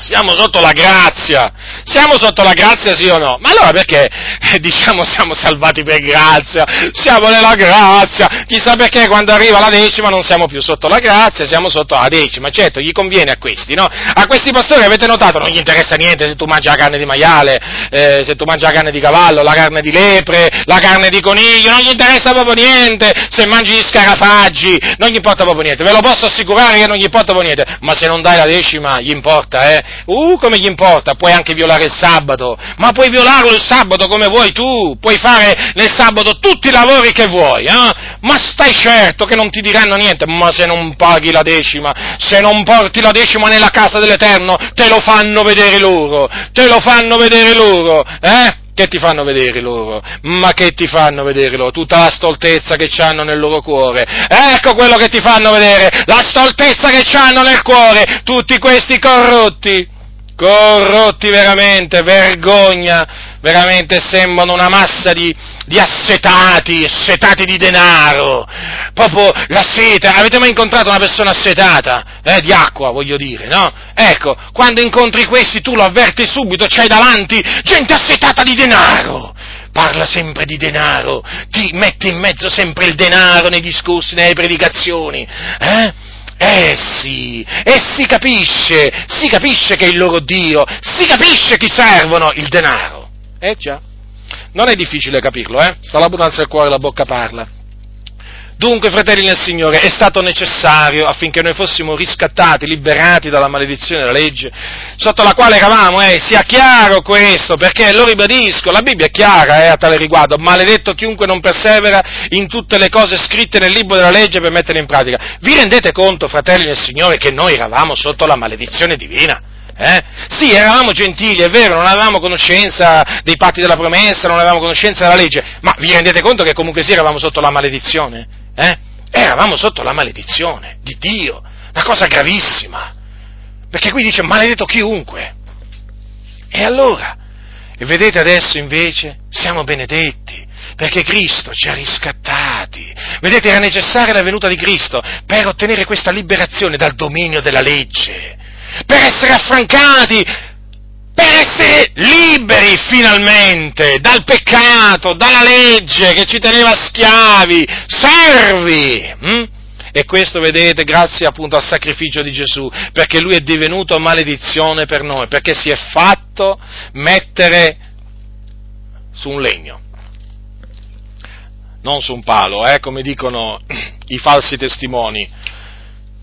Siamo sotto la grazia, siamo sotto la grazia sì o no? Ma allora perché eh, diciamo siamo salvati per grazia, siamo nella grazia, chissà perché quando arriva la decima non siamo più sotto la grazia, siamo sotto la decima, certo gli conviene a questi, no? A questi pastori avete notato, non gli interessa niente se tu mangi la carne di maiale, eh, se tu mangi la carne di cavallo, la carne di lepre, la carne di coniglio, non gli interessa proprio niente, se mangi gli scarafaggi, non gli importa proprio niente, ve lo posso assicurare che non gli importa proprio niente, ma se non dai la decima gli importa, eh? Uh, come gli importa? Puoi anche violare il sabato, ma puoi violarlo il sabato come vuoi tu, puoi fare nel sabato tutti i lavori che vuoi, eh? Ma stai certo che non ti diranno niente, ma se non paghi la decima, se non porti la decima nella casa dell'Eterno, te lo fanno vedere loro, te lo fanno vedere loro, eh? Che ti fanno vedere loro? Ma che ti fanno vedere loro? Tutta la stoltezza che hanno nel loro cuore. Ecco quello che ti fanno vedere, la stoltezza che hanno nel cuore, tutti questi corrotti corrotti veramente, vergogna, veramente sembrano una massa di, di assetati, assetati di denaro, proprio la sete, avete mai incontrato una persona assetata? Eh, di acqua, voglio dire, no? Ecco, quando incontri questi tu lo avverti subito, c'hai davanti gente assetata di denaro, parla sempre di denaro, ti mette in mezzo sempre il denaro nei discorsi, nelle predicazioni, eh? Eh sì, e si capisce, si capisce che è il loro Dio, si capisce chi servono, il denaro. Eh già, non è difficile capirlo, eh? Dall'abbondanza del cuore la bocca parla. Dunque, fratelli nel Signore, è stato necessario affinché noi fossimo riscattati, liberati dalla maledizione della legge, sotto la quale eravamo, eh, sia chiaro questo, perché lo ribadisco, la Bibbia è chiara eh, a tale riguardo, maledetto chiunque non persevera in tutte le cose scritte nel libro della legge per metterle in pratica. Vi rendete conto, fratelli nel Signore, che noi eravamo sotto la maledizione divina? Eh? Sì, eravamo gentili, è vero, non avevamo conoscenza dei patti della promessa, non avevamo conoscenza della legge, ma vi rendete conto che comunque sì eravamo sotto la maledizione? Eh? Eravamo sotto la maledizione di Dio, una cosa gravissima. Perché qui dice maledetto chiunque. E allora? E vedete adesso invece siamo benedetti, perché Cristo ci ha riscattati. Vedete, era necessaria la venuta di Cristo per ottenere questa liberazione dal dominio della legge, per essere affrancati per essere liberi finalmente dal peccato, dalla legge che ci teneva schiavi, servi. Hm? E questo, vedete, grazie appunto al sacrificio di Gesù, perché Lui è divenuto maledizione per noi, perché si è fatto mettere su un legno, non su un palo, eh, come dicono i falsi testimoni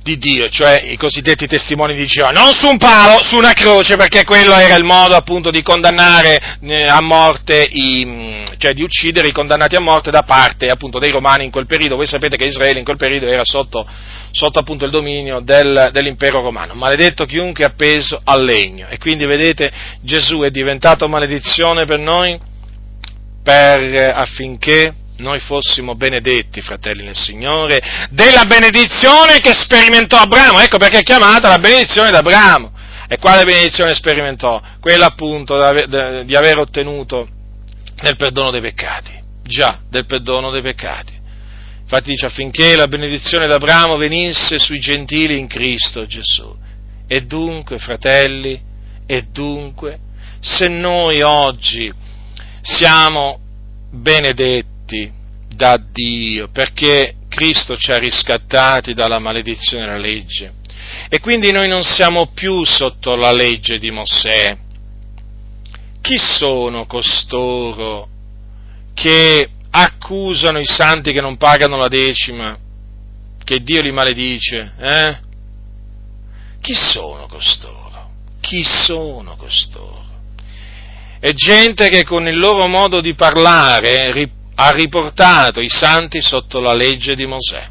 di Dio, cioè i cosiddetti testimoni di Geova, non su un palo, su una croce, perché quello era il modo appunto di condannare eh, a morte, i, mm, cioè di uccidere i condannati a morte da parte appunto dei romani in quel periodo. Voi sapete che Israele in quel periodo era sotto, sotto appunto il dominio del, dell'impero romano. Maledetto chiunque è appeso al legno. E quindi vedete Gesù è diventato maledizione per noi per, eh, affinché noi fossimo benedetti, fratelli nel Signore, della benedizione che sperimentò Abramo. Ecco perché è chiamata la benedizione d'Abramo. E quale benedizione sperimentò? Quella appunto di aver ottenuto nel perdono dei peccati. Già, del perdono dei peccati. Infatti dice affinché la benedizione d'Abramo venisse sui gentili in Cristo Gesù. E dunque, fratelli, e dunque, se noi oggi siamo benedetti, benedetti da Dio, perché Cristo ci ha riscattati dalla maledizione della legge. E quindi noi non siamo più sotto la legge di Mosè. Chi sono costoro che accusano i santi che non pagano la decima, che Dio li maledice? Eh? Chi sono costoro? Chi sono costoro? È gente che con il loro modo di parlare ha riportato i santi sotto la legge di Mosè.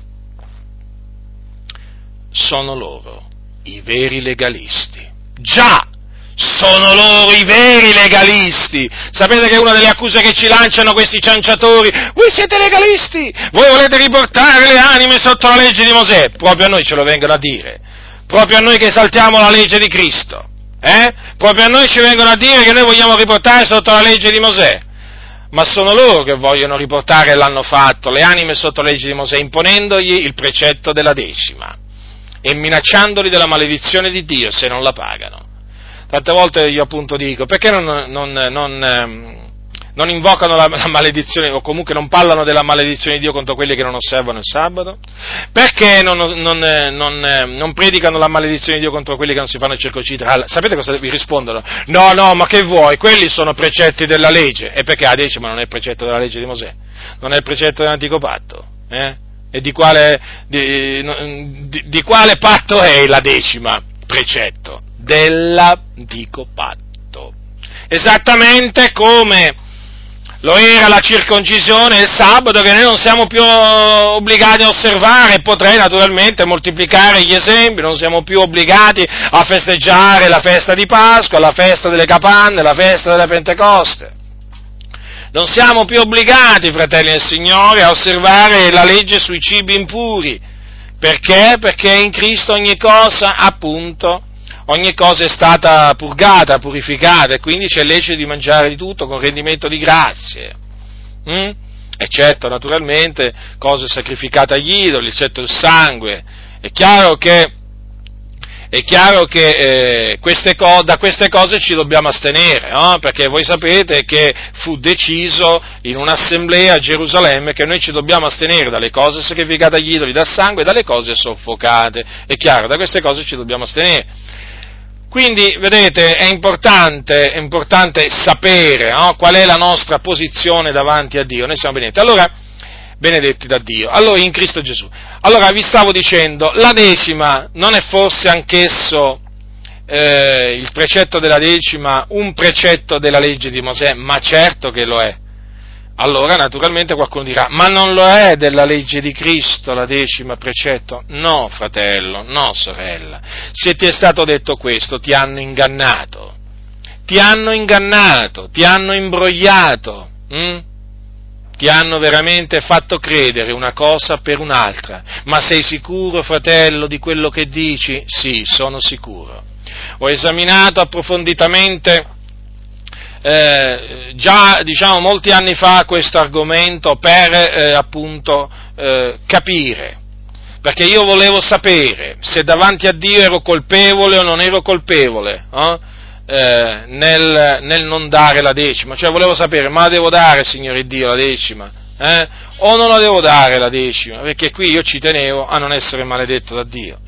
Sono loro i veri legalisti. Già! Sono loro i veri legalisti. Sapete che è una delle accuse che ci lanciano questi cianciatori? Voi siete legalisti! Voi volete riportare le anime sotto la legge di Mosè? Proprio a noi ce lo vengono a dire. Proprio a noi che esaltiamo la legge di Cristo. Eh? Proprio a noi ci vengono a dire che noi vogliamo riportare sotto la legge di Mosè ma sono loro che vogliono riportare e l'hanno fatto, le anime sotto legge di Mosè, imponendogli il precetto della decima e minacciandoli della maledizione di Dio se non la pagano. Tante volte io appunto dico, perché non, non, non, ehm, non invocano la, la, maledizione o comunque non parlano della maledizione di Dio contro quelli che non osservano il sabato? Perché non, non, non, non predicano la maledizione di Dio contro quelli che non si fanno circoncitare? Sapete cosa vi rispondono? No, no, ma che vuoi? Quelli sono precetti della legge. E perché la decima non è il precetto della legge di Mosè? Non è il precetto dell'antico patto? Eh? E di quale, di, di, di quale patto è la decima precetto? Dell'antico patto. Esattamente come lo era la circoncisione il sabato che noi non siamo più obbligati a osservare, potrei naturalmente moltiplicare gli esempi, non siamo più obbligati a festeggiare la festa di Pasqua, la festa delle capanne, la festa della Pentecoste. Non siamo più obbligati, fratelli del Signore, a osservare la legge sui cibi impuri. Perché? Perché in Cristo ogni cosa, appunto, ogni cosa è stata purgata, purificata e quindi c'è legge di mangiare di tutto con rendimento di grazie. Mm? Eccetto naturalmente cose sacrificate agli idoli, eccetto il sangue. È chiaro che, è chiaro che eh, queste co- da queste cose ci dobbiamo astenere, no? perché voi sapete che fu deciso in un'assemblea a Gerusalemme che noi ci dobbiamo astenere dalle cose sacrificate agli idoli, dal sangue e dalle cose soffocate. È chiaro, da queste cose ci dobbiamo astenere. Quindi, vedete, è importante, è importante sapere no? qual è la nostra posizione davanti a Dio. Noi siamo benedetti. Allora, benedetti da Dio. Allora, in Cristo Gesù. Allora, vi stavo dicendo, la decima non è forse anch'esso eh, il precetto della decima un precetto della legge di Mosè? Ma certo che lo è. Allora, naturalmente qualcuno dirà, ma non lo è della legge di Cristo la decima precetto? No, fratello, no, sorella. Se ti è stato detto questo, ti hanno ingannato. Ti hanno ingannato, ti hanno imbrogliato. Hm? Ti hanno veramente fatto credere una cosa per un'altra. Ma sei sicuro, fratello, di quello che dici? Sì, sono sicuro. Ho esaminato approfonditamente eh, già diciamo, molti anni fa questo argomento per eh, appunto eh, capire, perché io volevo sapere se davanti a Dio ero colpevole o non ero colpevole eh, nel, nel, non dare la decima, cioè volevo sapere ma devo dare Signore Dio la decima? Eh? o non la devo dare la decima, perché qui io ci tenevo a non essere maledetto da Dio,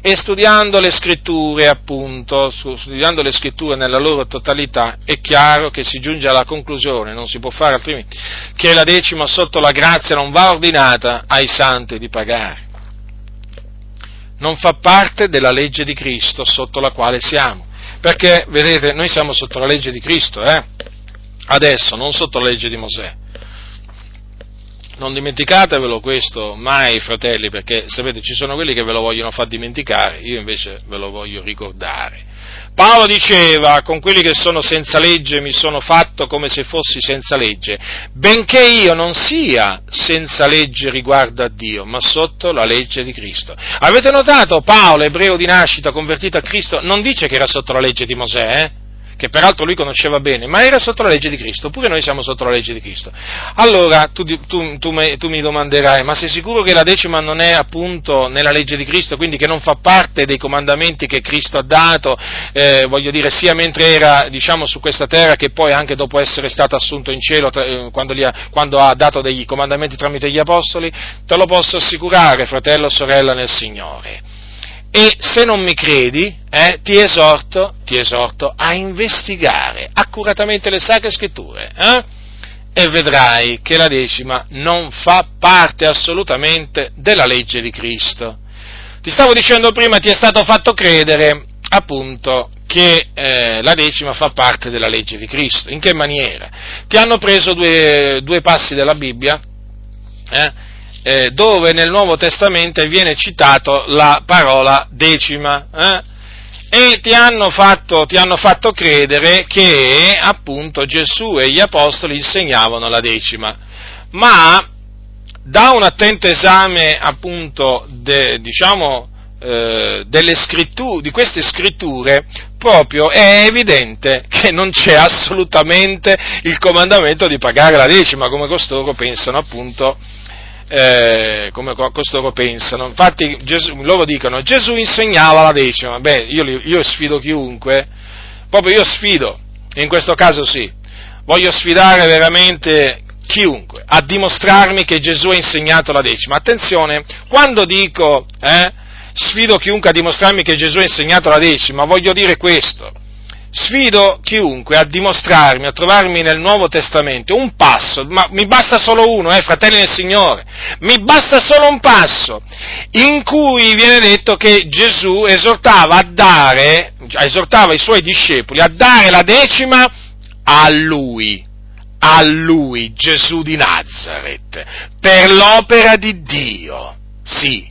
e studiando le scritture, appunto, studiando le scritture nella loro totalità, è chiaro che si giunge alla conclusione, non si può fare altrimenti, che la decima sotto la grazia non va ordinata ai santi di pagare. Non fa parte della legge di Cristo sotto la quale siamo. Perché, vedete, noi siamo sotto la legge di Cristo, eh? Adesso, non sotto la legge di Mosè non dimenticatevelo questo mai, fratelli, perché sapete ci sono quelli che ve lo vogliono far dimenticare, io invece ve lo voglio ricordare. Paolo diceva, con quelli che sono senza legge mi sono fatto come se fossi senza legge, benché io non sia senza legge riguardo a Dio, ma sotto la legge di Cristo. Avete notato Paolo, ebreo di nascita, convertito a Cristo, non dice che era sotto la legge di Mosè, eh? Che peraltro lui conosceva bene, ma era sotto la legge di Cristo, oppure noi siamo sotto la legge di Cristo. Allora tu, tu, tu, tu, mi domanderai, ma sei sicuro che la decima non è appunto nella legge di Cristo, quindi che non fa parte dei comandamenti che Cristo ha dato, eh, voglio dire, sia mentre era diciamo, su questa terra che poi anche dopo essere stato assunto in cielo eh, quando, ha, quando ha dato dei comandamenti tramite gli apostoli? Te lo posso assicurare, fratello o sorella nel Signore. E se non mi credi, eh, ti, esorto, ti, esorto, a investigare accuratamente le sacre scritture eh, e vedrai che la decima non fa parte assolutamente della legge di Cristo. Ti stavo dicendo prima, ti è stato fatto credere appunto che eh, la decima fa parte della legge di Cristo. In che maniera? Ti hanno preso due, due passi della Bibbia, eh, dove nel Nuovo Testamento viene citato la parola decima. Eh? E ti hanno, fatto, ti hanno fatto credere che appunto Gesù e gli Apostoli insegnavano la decima. Ma da un attento esame appunto de, diciamo, eh, di queste scritture, proprio è evidente che non c'è assolutamente il comandamento di pagare la decima, come costoro pensano appunto eh, come costoro pensano. Infatti Gesù, loro dicono Gesù insegnava la decima, beh io, io sfido chiunque, proprio io sfido, in questo caso sì, voglio sfidare veramente chiunque a dimostrarmi che Gesù ha insegnato la decima. Attenzione, quando dico eh, sfido chiunque a dimostrarmi che Gesù ha insegnato la decima, voglio dire questo Sfido chiunque a dimostrarmi, a trovarmi nel Nuovo Testamento un passo, ma mi basta solo uno, eh, fratelli del Signore, mi basta solo un passo, in cui viene detto che Gesù esortava a dare, esortava i suoi discepoli a dare la decima a Lui, a Lui, Gesù di Nazareth, per l'opera di Dio. Sì,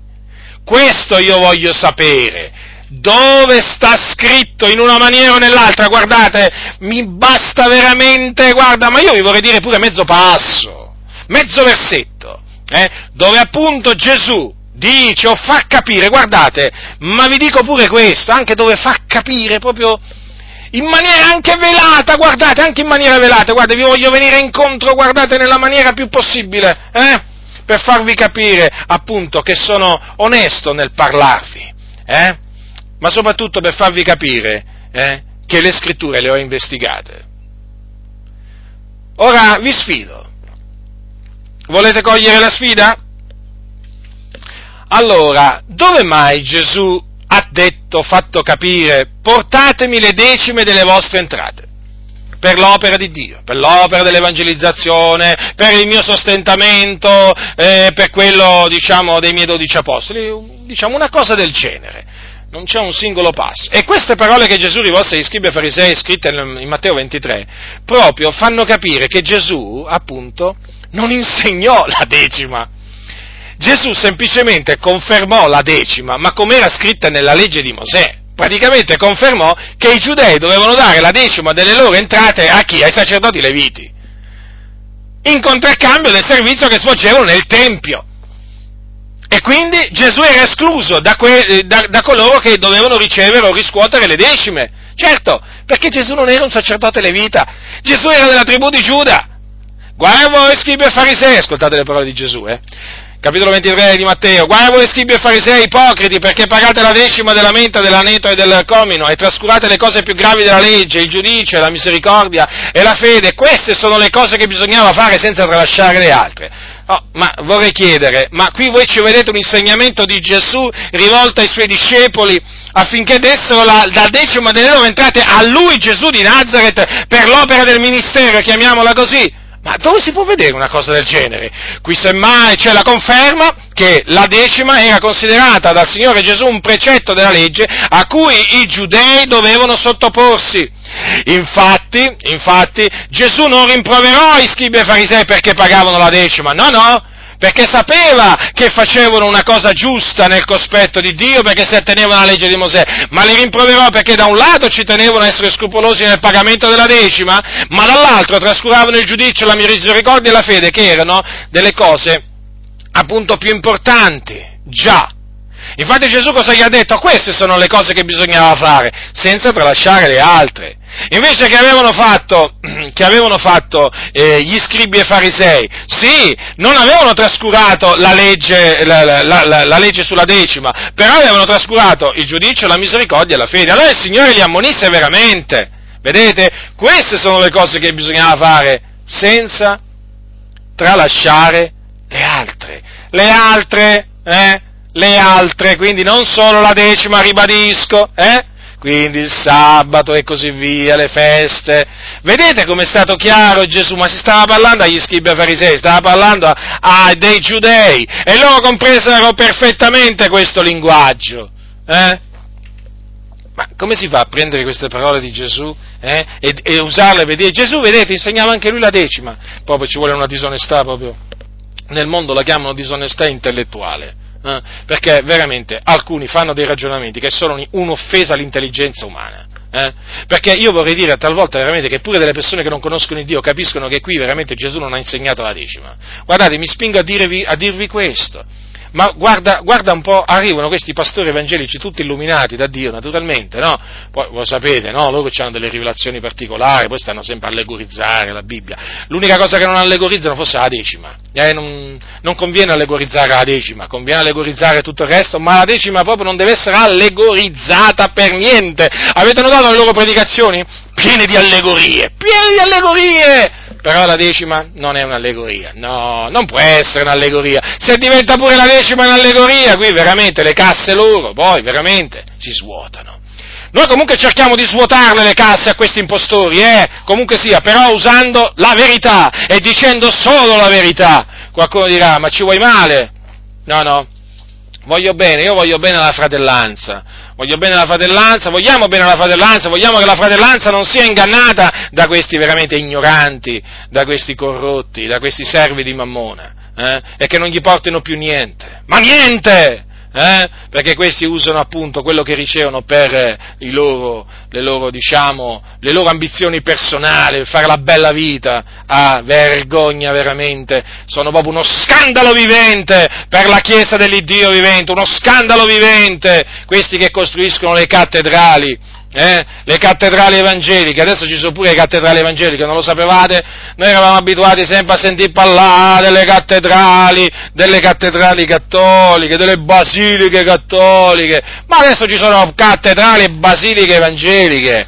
questo io voglio sapere dove sta scritto in una maniera o nell'altra, guardate, mi basta veramente, guarda, ma io vi vorrei dire pure mezzo passo, mezzo versetto, eh, dove appunto Gesù dice o fa capire, guardate, ma vi dico pure questo, anche dove fa capire proprio in maniera anche velata, guardate, anche in maniera velata, guardate, vi voglio venire incontro, guardate, nella maniera più possibile, eh, per farvi capire appunto che sono onesto nel parlarvi, eh, ma soprattutto per farvi capire eh, che le scritture le ho investigate. Ora vi sfido. Volete cogliere la sfida? Allora, dove mai Gesù ha detto, fatto capire, portatemi le decime delle vostre entrate? per l'opera di Dio, per l'opera dell'evangelizzazione, per il mio sostentamento, eh, per quello, diciamo, dei miei dodici apostoli, diciamo una cosa del genere. Non c'è un singolo passo. E queste parole che Gesù rivolse agli scribi e farisei, scritte in Matteo 23, proprio fanno capire che Gesù, appunto, non insegnò la decima. Gesù semplicemente confermò la decima, ma come era scritta nella legge di Mosè praticamente confermò che i giudei dovevano dare la decima delle loro entrate a chi? Ai sacerdoti leviti, in contraccambio del servizio che svolgevano nel Tempio. E quindi Gesù era escluso da, que- da, da coloro che dovevano ricevere o riscuotere le decime. Certo, perché Gesù non era un sacerdote levita, Gesù era della tribù di Giuda. Guarda voi scribi e farisei, ascoltate le parole di Gesù, eh capitolo 23 di Matteo, guarda voi scribi e farisei ipocriti perché pagate la decima della menta, dell'aneto e del comino e trascurate le cose più gravi della legge, il giudice, la misericordia e la fede, queste sono le cose che bisognava fare senza tralasciare le altre. Oh, ma vorrei chiedere, ma qui voi ci vedete un insegnamento di Gesù rivolto ai suoi discepoli affinché dessero la, la decima delle loro entrate a lui Gesù di Nazareth per l'opera del ministero, chiamiamola così? Ma dove si può vedere una cosa del genere? Qui semmai c'è la conferma che la decima era considerata dal Signore Gesù un precetto della legge a cui i giudei dovevano sottoporsi. Infatti, infatti, Gesù non rimproverò i scribi e farisei perché pagavano la decima, no, no, perché sapeva che facevano una cosa giusta nel cospetto di Dio, perché si attenevano alla legge di Mosè, ma li rimproverò perché da un lato ci tenevano a essere scrupolosi nel pagamento della decima, ma dall'altro trascuravano il giudizio, la misericordia e la fede, che erano delle cose appunto più importanti, già. Infatti Gesù cosa gli ha detto? Queste sono le cose che bisognava fare, senza tralasciare le altre. Invece che avevano fatto, che avevano fatto eh, gli scribi e farisei, sì, non avevano trascurato la legge, la, la, la, legge, sulla decima, però avevano trascurato il giudizio, la misericordia e la fede. Allora il Signore li ammonisse veramente. Vedete? Queste sono le cose che bisognava fare senza tralasciare le altre. Le altre, eh? Le altre, quindi non solo la decima, ribadisco, eh? Quindi il sabato e così via, le feste. Vedete com'è stato chiaro Gesù? Ma si stava parlando agli scribi e farisei, stava parlando a, dei giudei e loro compresero perfettamente questo linguaggio. Eh? Ma come si fa a prendere queste parole di Gesù eh, e, e, usarle per dire Gesù, vedete, insegnava anche lui la decima? Proprio ci vuole una disonestà proprio. Nel mondo la chiamano disonestà intellettuale eh, perché veramente alcuni fanno dei ragionamenti che sono un'offesa all'intelligenza umana. Eh? Perché io vorrei dire talvolta veramente che pure delle persone che non conoscono il Dio capiscono che qui veramente Gesù non ha insegnato la decima. Guardate, mi spingo a, dirvi, a dirvi questo ma guarda, guarda, un po', arrivano questi pastori evangelici tutti illuminati da Dio, naturalmente, no? Poi lo sapete, no? Loro hanno delle rivelazioni particolari, poi stanno sempre a allegorizzare la Bibbia. L'unica cosa che non allegorizzano forse è la decima. Eh, non, non, conviene allegorizzare la decima, conviene allegorizzare tutto il resto, ma la decima proprio non deve essere allegorizzata per niente. Avete notato le loro predicazioni? Piene di allegorie, piene di allegorie! Però la decima non è un'allegoria, no, non può essere un'allegoria. Se diventa pure la decima un'allegoria, qui veramente le casse loro, poi veramente si svuotano. Noi comunque cerchiamo di svuotarle le casse a questi impostori, eh? comunque sia, però usando la verità e dicendo solo la verità. Qualcuno dirà, ma ci vuoi male? No, no, voglio bene, io voglio bene alla fratellanza, voglio bene alla fratellanza, vogliamo bene alla fratellanza, vogliamo che la fratellanza non sia ingannata da questi veramente ignoranti, da questi corrotti, da questi servi di Mammona, eh? e che non gli portino più niente, ma niente! Eh? perché questi usano appunto quello che ricevono per loro, le, loro, diciamo, le loro ambizioni personali, per fare la bella vita, ah, vergogna veramente, sono proprio uno scandalo vivente per la Chiesa dell'Iddio vivente, uno scandalo vivente, questi che costruiscono le cattedrali eh? le cattedrali evangeliche, adesso ci sono pure le cattedrali evangeliche, non lo sapevate? Noi eravamo abituati sempre a sentire parlare delle cattedrali, delle cattedrali cattoliche, delle basiliche cattoliche, ma adesso ci sono cattedrali e basiliche evangeliche,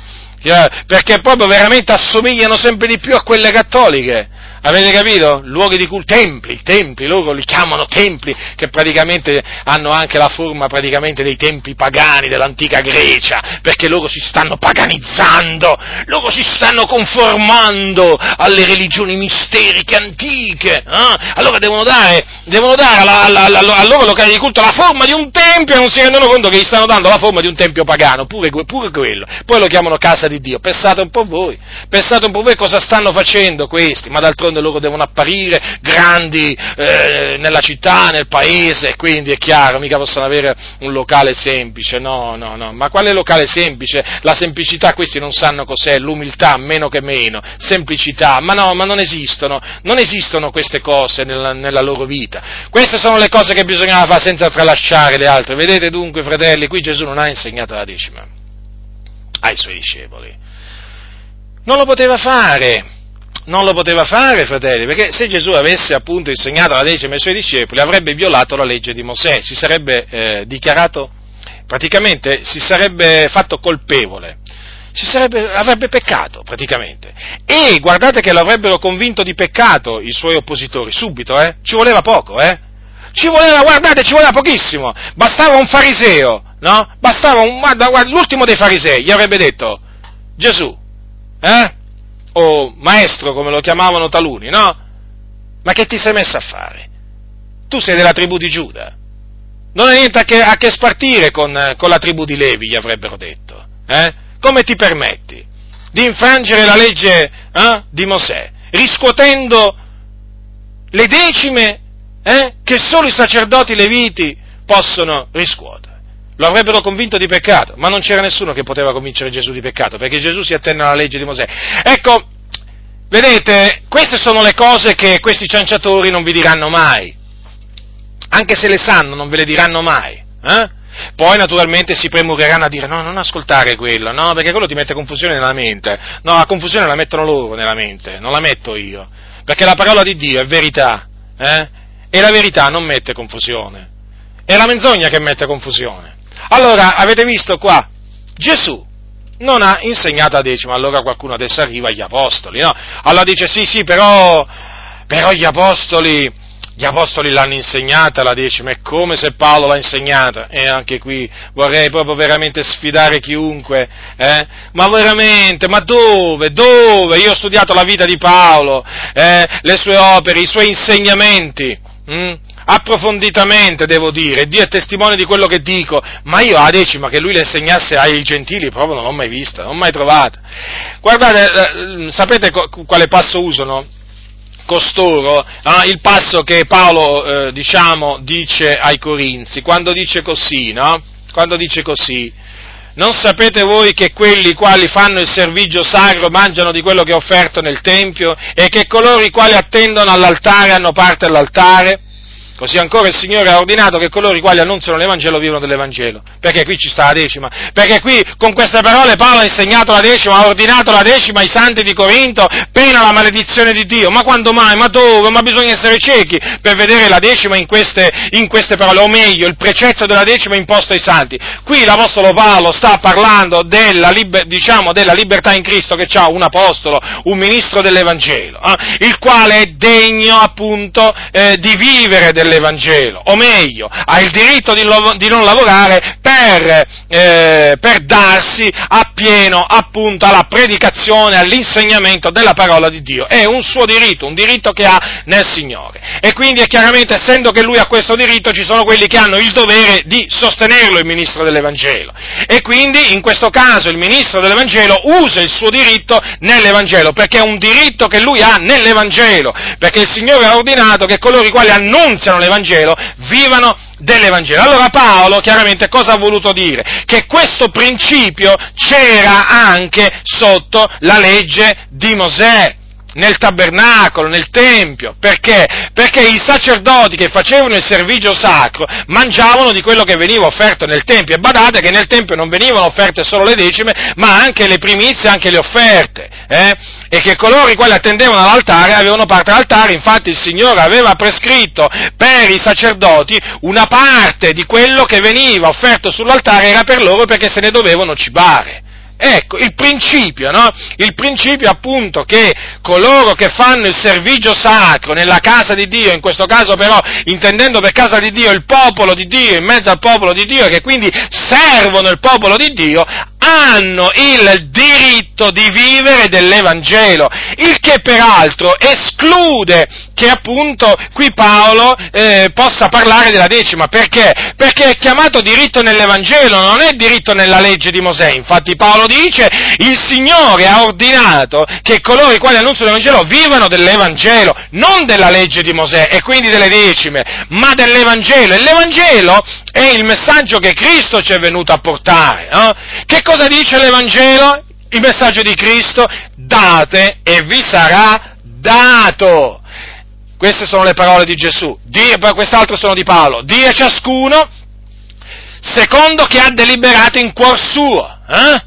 perché proprio veramente assomigliano sempre di più a quelle cattoliche. Avete capito? Luoghi di culto, templi, templi, loro li chiamano templi, che praticamente hanno anche la forma praticamente dei templi pagani dell'antica Grecia, perché loro si stanno paganizzando, loro si stanno conformando alle religioni misteriche antiche, eh? allora devono dare, devono dare alla, alla, alla, al loro locale di culto la forma di un tempio e non si rendono conto che gli stanno dando la forma di un tempio pagano, pure, pure quello, poi lo chiamano casa di Dio, pensate un po' voi, pensate un po' voi cosa stanno facendo questi, ma d'altronde d'altronde loro devono apparire grandi eh, nella città, nel paese, quindi è chiaro, mica possono avere un locale semplice, no, no, no, ma quale locale semplice? La semplicità questi non sanno cos'è, l'umiltà meno che meno, semplicità, ma no, ma non esistono, non esistono queste cose nella, nella loro vita, queste sono le cose che bisognava fare senza tralasciare le altre, vedete dunque fratelli, qui Gesù non ha insegnato la decima ai suoi discepoli, non lo poteva fare, non lo poteva fare, fratelli, perché se Gesù avesse appunto insegnato la decima ai suoi discepoli avrebbe violato la legge di Mosè, si sarebbe eh, dichiarato, praticamente si sarebbe fatto colpevole, sarebbe, avrebbe peccato praticamente. E guardate che lo avrebbero convinto di peccato i suoi oppositori, subito, eh? Ci voleva poco, eh? Ci voleva, guardate, ci voleva pochissimo. Bastava un fariseo, no? Bastava un, guarda, guarda, l'ultimo dei farisei gli avrebbe detto, Gesù, eh? O maestro come lo chiamavano taluni, no? Ma che ti sei messo a fare? Tu sei della tribù di Giuda. Non hai niente a che, a che spartire con, con, la tribù di Levi, gli avrebbero detto. Eh? Come ti permetti di infrangere la legge eh, di Mosè, riscuotendo le decime eh, che solo i sacerdoti leviti possono riscuotere? Lo avrebbero convinto di peccato, ma non c'era nessuno che poteva convincere Gesù di peccato, perché Gesù si attenne alla legge di Mosè. Ecco, vedete, queste sono le cose che questi cianciatori non vi diranno mai. Anche se le sanno, non ve le diranno mai. Eh? Poi naturalmente si premureranno a dire no, non ascoltare quello, no, perché quello ti mette confusione nella mente. No, la confusione la mettono loro nella mente, non la metto io. Perché la parola di Dio è verità, eh? E la verità non mette confusione. È la menzogna che mette confusione. Allora, avete visto qua? Gesù non ha insegnato a decima, allora qualcuno adesso arriva agli apostoli, no? Allora dice sì, sì, però, però gli apostoli, gli apostoli l'hanno insegnata la decima, è come se Paolo l'ha insegnata, e anche qui vorrei proprio veramente sfidare chiunque, eh? ma veramente, ma dove, dove? Io ho studiato la vita di Paolo, eh? le sue opere, i suoi insegnamenti, hm? Approfonditamente, devo dire, Dio è testimone di quello che dico, ma io a decima che lui le insegnasse ai gentili proprio non l'ho mai vista, non l'ho mai trovata. Guardate, eh, sapete quale passo usano? costoro, ah, il passo che Paolo, eh, diciamo, dice ai Corinzi, quando dice così, no? Quando dice così, non sapete voi che quelli quali fanno il servigio sacro mangiano di quello che è offerto nel Tempio e che coloro i quali attendono all'altare hanno parte all'altare? Così ancora il Signore ha ordinato che coloro i quali annunziano l'Evangelo vivano dell'Evangelo. Perché qui ci sta la decima. Perché qui con queste parole Paolo ha insegnato la decima, ha ordinato la decima ai santi di Corinto, pena la maledizione di Dio. Ma quando mai? Ma dove? Ma bisogna essere ciechi per vedere la decima in queste, in queste parole. O meglio, il precetto della decima imposto ai santi. Qui l'Apostolo Paolo sta parlando della, liber, diciamo, della libertà in Cristo che ha un apostolo, un ministro dell'Evangelo, eh, il quale è degno appunto eh, di vivere dell'Evangelo, o meglio, ha il diritto di, di non lavorare per, eh, per, darsi appieno appunto alla predicazione, all'insegnamento della parola di Dio. È un suo diritto, un diritto che ha nel Signore. E quindi è chiaramente, essendo che lui ha questo diritto, ci sono quelli che hanno il dovere di sostenerlo, il ministro dell'Evangelo. E quindi, in questo caso, il ministro dell'Evangelo usa il suo diritto nell'Evangelo, perché è un diritto che lui ha nell'Evangelo, perché il Signore ha ordinato che coloro i quali annunziano predicano l'Evangelo vivano dell'Evangelo. Allora Paolo chiaramente cosa ha voluto dire? Che questo principio c'era anche sotto la legge di Mosè. Nel tabernacolo, nel tempio. Perché? Perché i sacerdoti che facevano il servigio sacro mangiavano di quello che veniva offerto nel tempio. E badate che nel tempio non venivano offerte solo le decime, ma anche le primizie, anche le offerte. Eh? E che coloro i quali attendevano all'altare avevano parte all'altare, infatti il Signore aveva prescritto per i sacerdoti una parte di quello che veniva offerto sull'altare era per loro perché se ne dovevano cibare. Ecco, il principio, no? Il principio appunto che coloro che fanno il servigio sacro nella casa di Dio, in questo caso però intendendo per casa di Dio il popolo di Dio, in mezzo al popolo di Dio, che quindi servono il popolo di Dio, hanno il diritto di vivere dell'Evangelo, il che peraltro esclude che appunto qui Paolo eh, possa parlare della decima, perché? Perché è chiamato diritto nell'Evangelo, non è diritto nella legge di Mosè, infatti Paolo dice il Signore ha ordinato che coloro i quali annunciano l'Evangelo vivano dell'Evangelo, non della legge di Mosè e quindi delle decime, ma dell'Evangelo, e l'Evangelo è il messaggio che Cristo ci è venuto a portare, no? Che cosa dice l'Evangelo? Il messaggio di Cristo? Date e vi sarà dato. Queste sono le parole di Gesù. Dio, quest'altro sono di Paolo. Dia ciascuno secondo che ha deliberato in cuor suo. Eh?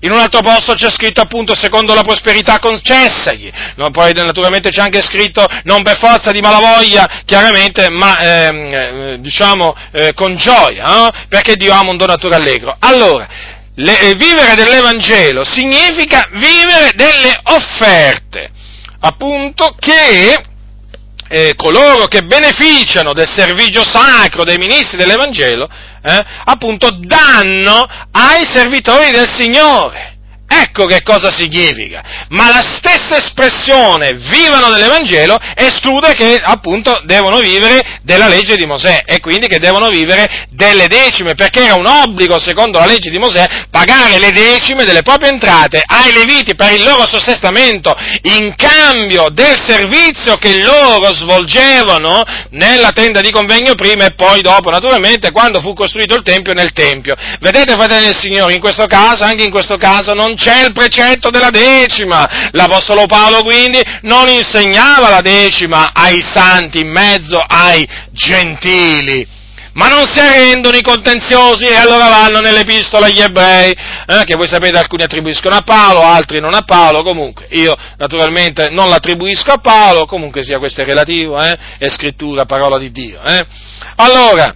In un altro posto c'è scritto appunto secondo la prosperità concessagli, no, poi naturalmente c'è anche scritto non per forza di malavoglia, chiaramente, ma ehm, eh, diciamo eh, con gioia, no? perché Dio ama un donatore allegro. Allora, le, eh, vivere dell'Evangelo significa vivere delle offerte, appunto che eh, coloro che beneficiano del servigio sacro dei ministri dell'Evangelo, eh, appunto danno ai servitori del Signore. Ecco che cosa significa. Ma la stessa espressione vivano dell'Evangelo esclude che appunto devono vivere della legge di Mosè e quindi che devono vivere delle decime, perché era un obbligo secondo la legge di Mosè pagare le decime delle proprie entrate ai leviti per il loro sostentamento in cambio del servizio che loro svolgevano nella tenda di convegno prima e poi dopo, naturalmente, quando fu costruito il Tempio nel Tempio. Vedete, fratelli del Signore, in questo caso, anche in questo caso, non c'è il precetto della decima. L'Apostolo Paolo quindi non insegnava la decima ai santi in mezzo ai gentili. Ma non si arrendono i contenziosi e allora vanno nell'epistola agli ebrei, eh, che voi sapete alcuni attribuiscono a Paolo, altri non a Paolo, comunque io naturalmente non l'attribuisco a Paolo, comunque sia questo è relativo, eh, è scrittura, parola di Dio. Eh. Allora,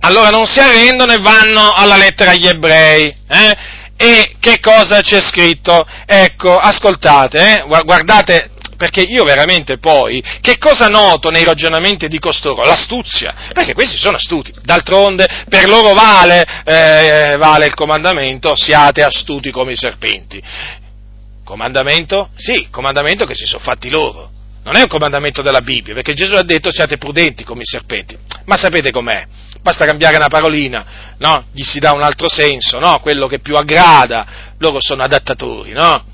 allora non si arrendono e vanno alla lettera agli ebrei. Eh? E che cosa c'è scritto? Ecco, ascoltate, eh? guardate, perché io veramente poi, che cosa noto nei ragionamenti di costoro? L'astuzia, perché questi sono astuti, d'altronde per loro vale, eh, vale il comandamento, siate astuti come i serpenti. Comandamento? Sì, comandamento che si sono fatti loro. Non è un comandamento della Bibbia, perché Gesù ha detto siate prudenti come i serpenti. Ma sapete com'è? Basta cambiare una parolina, no? Gli si dà un altro senso, no? Quello che più aggrada, loro sono adattatori, no?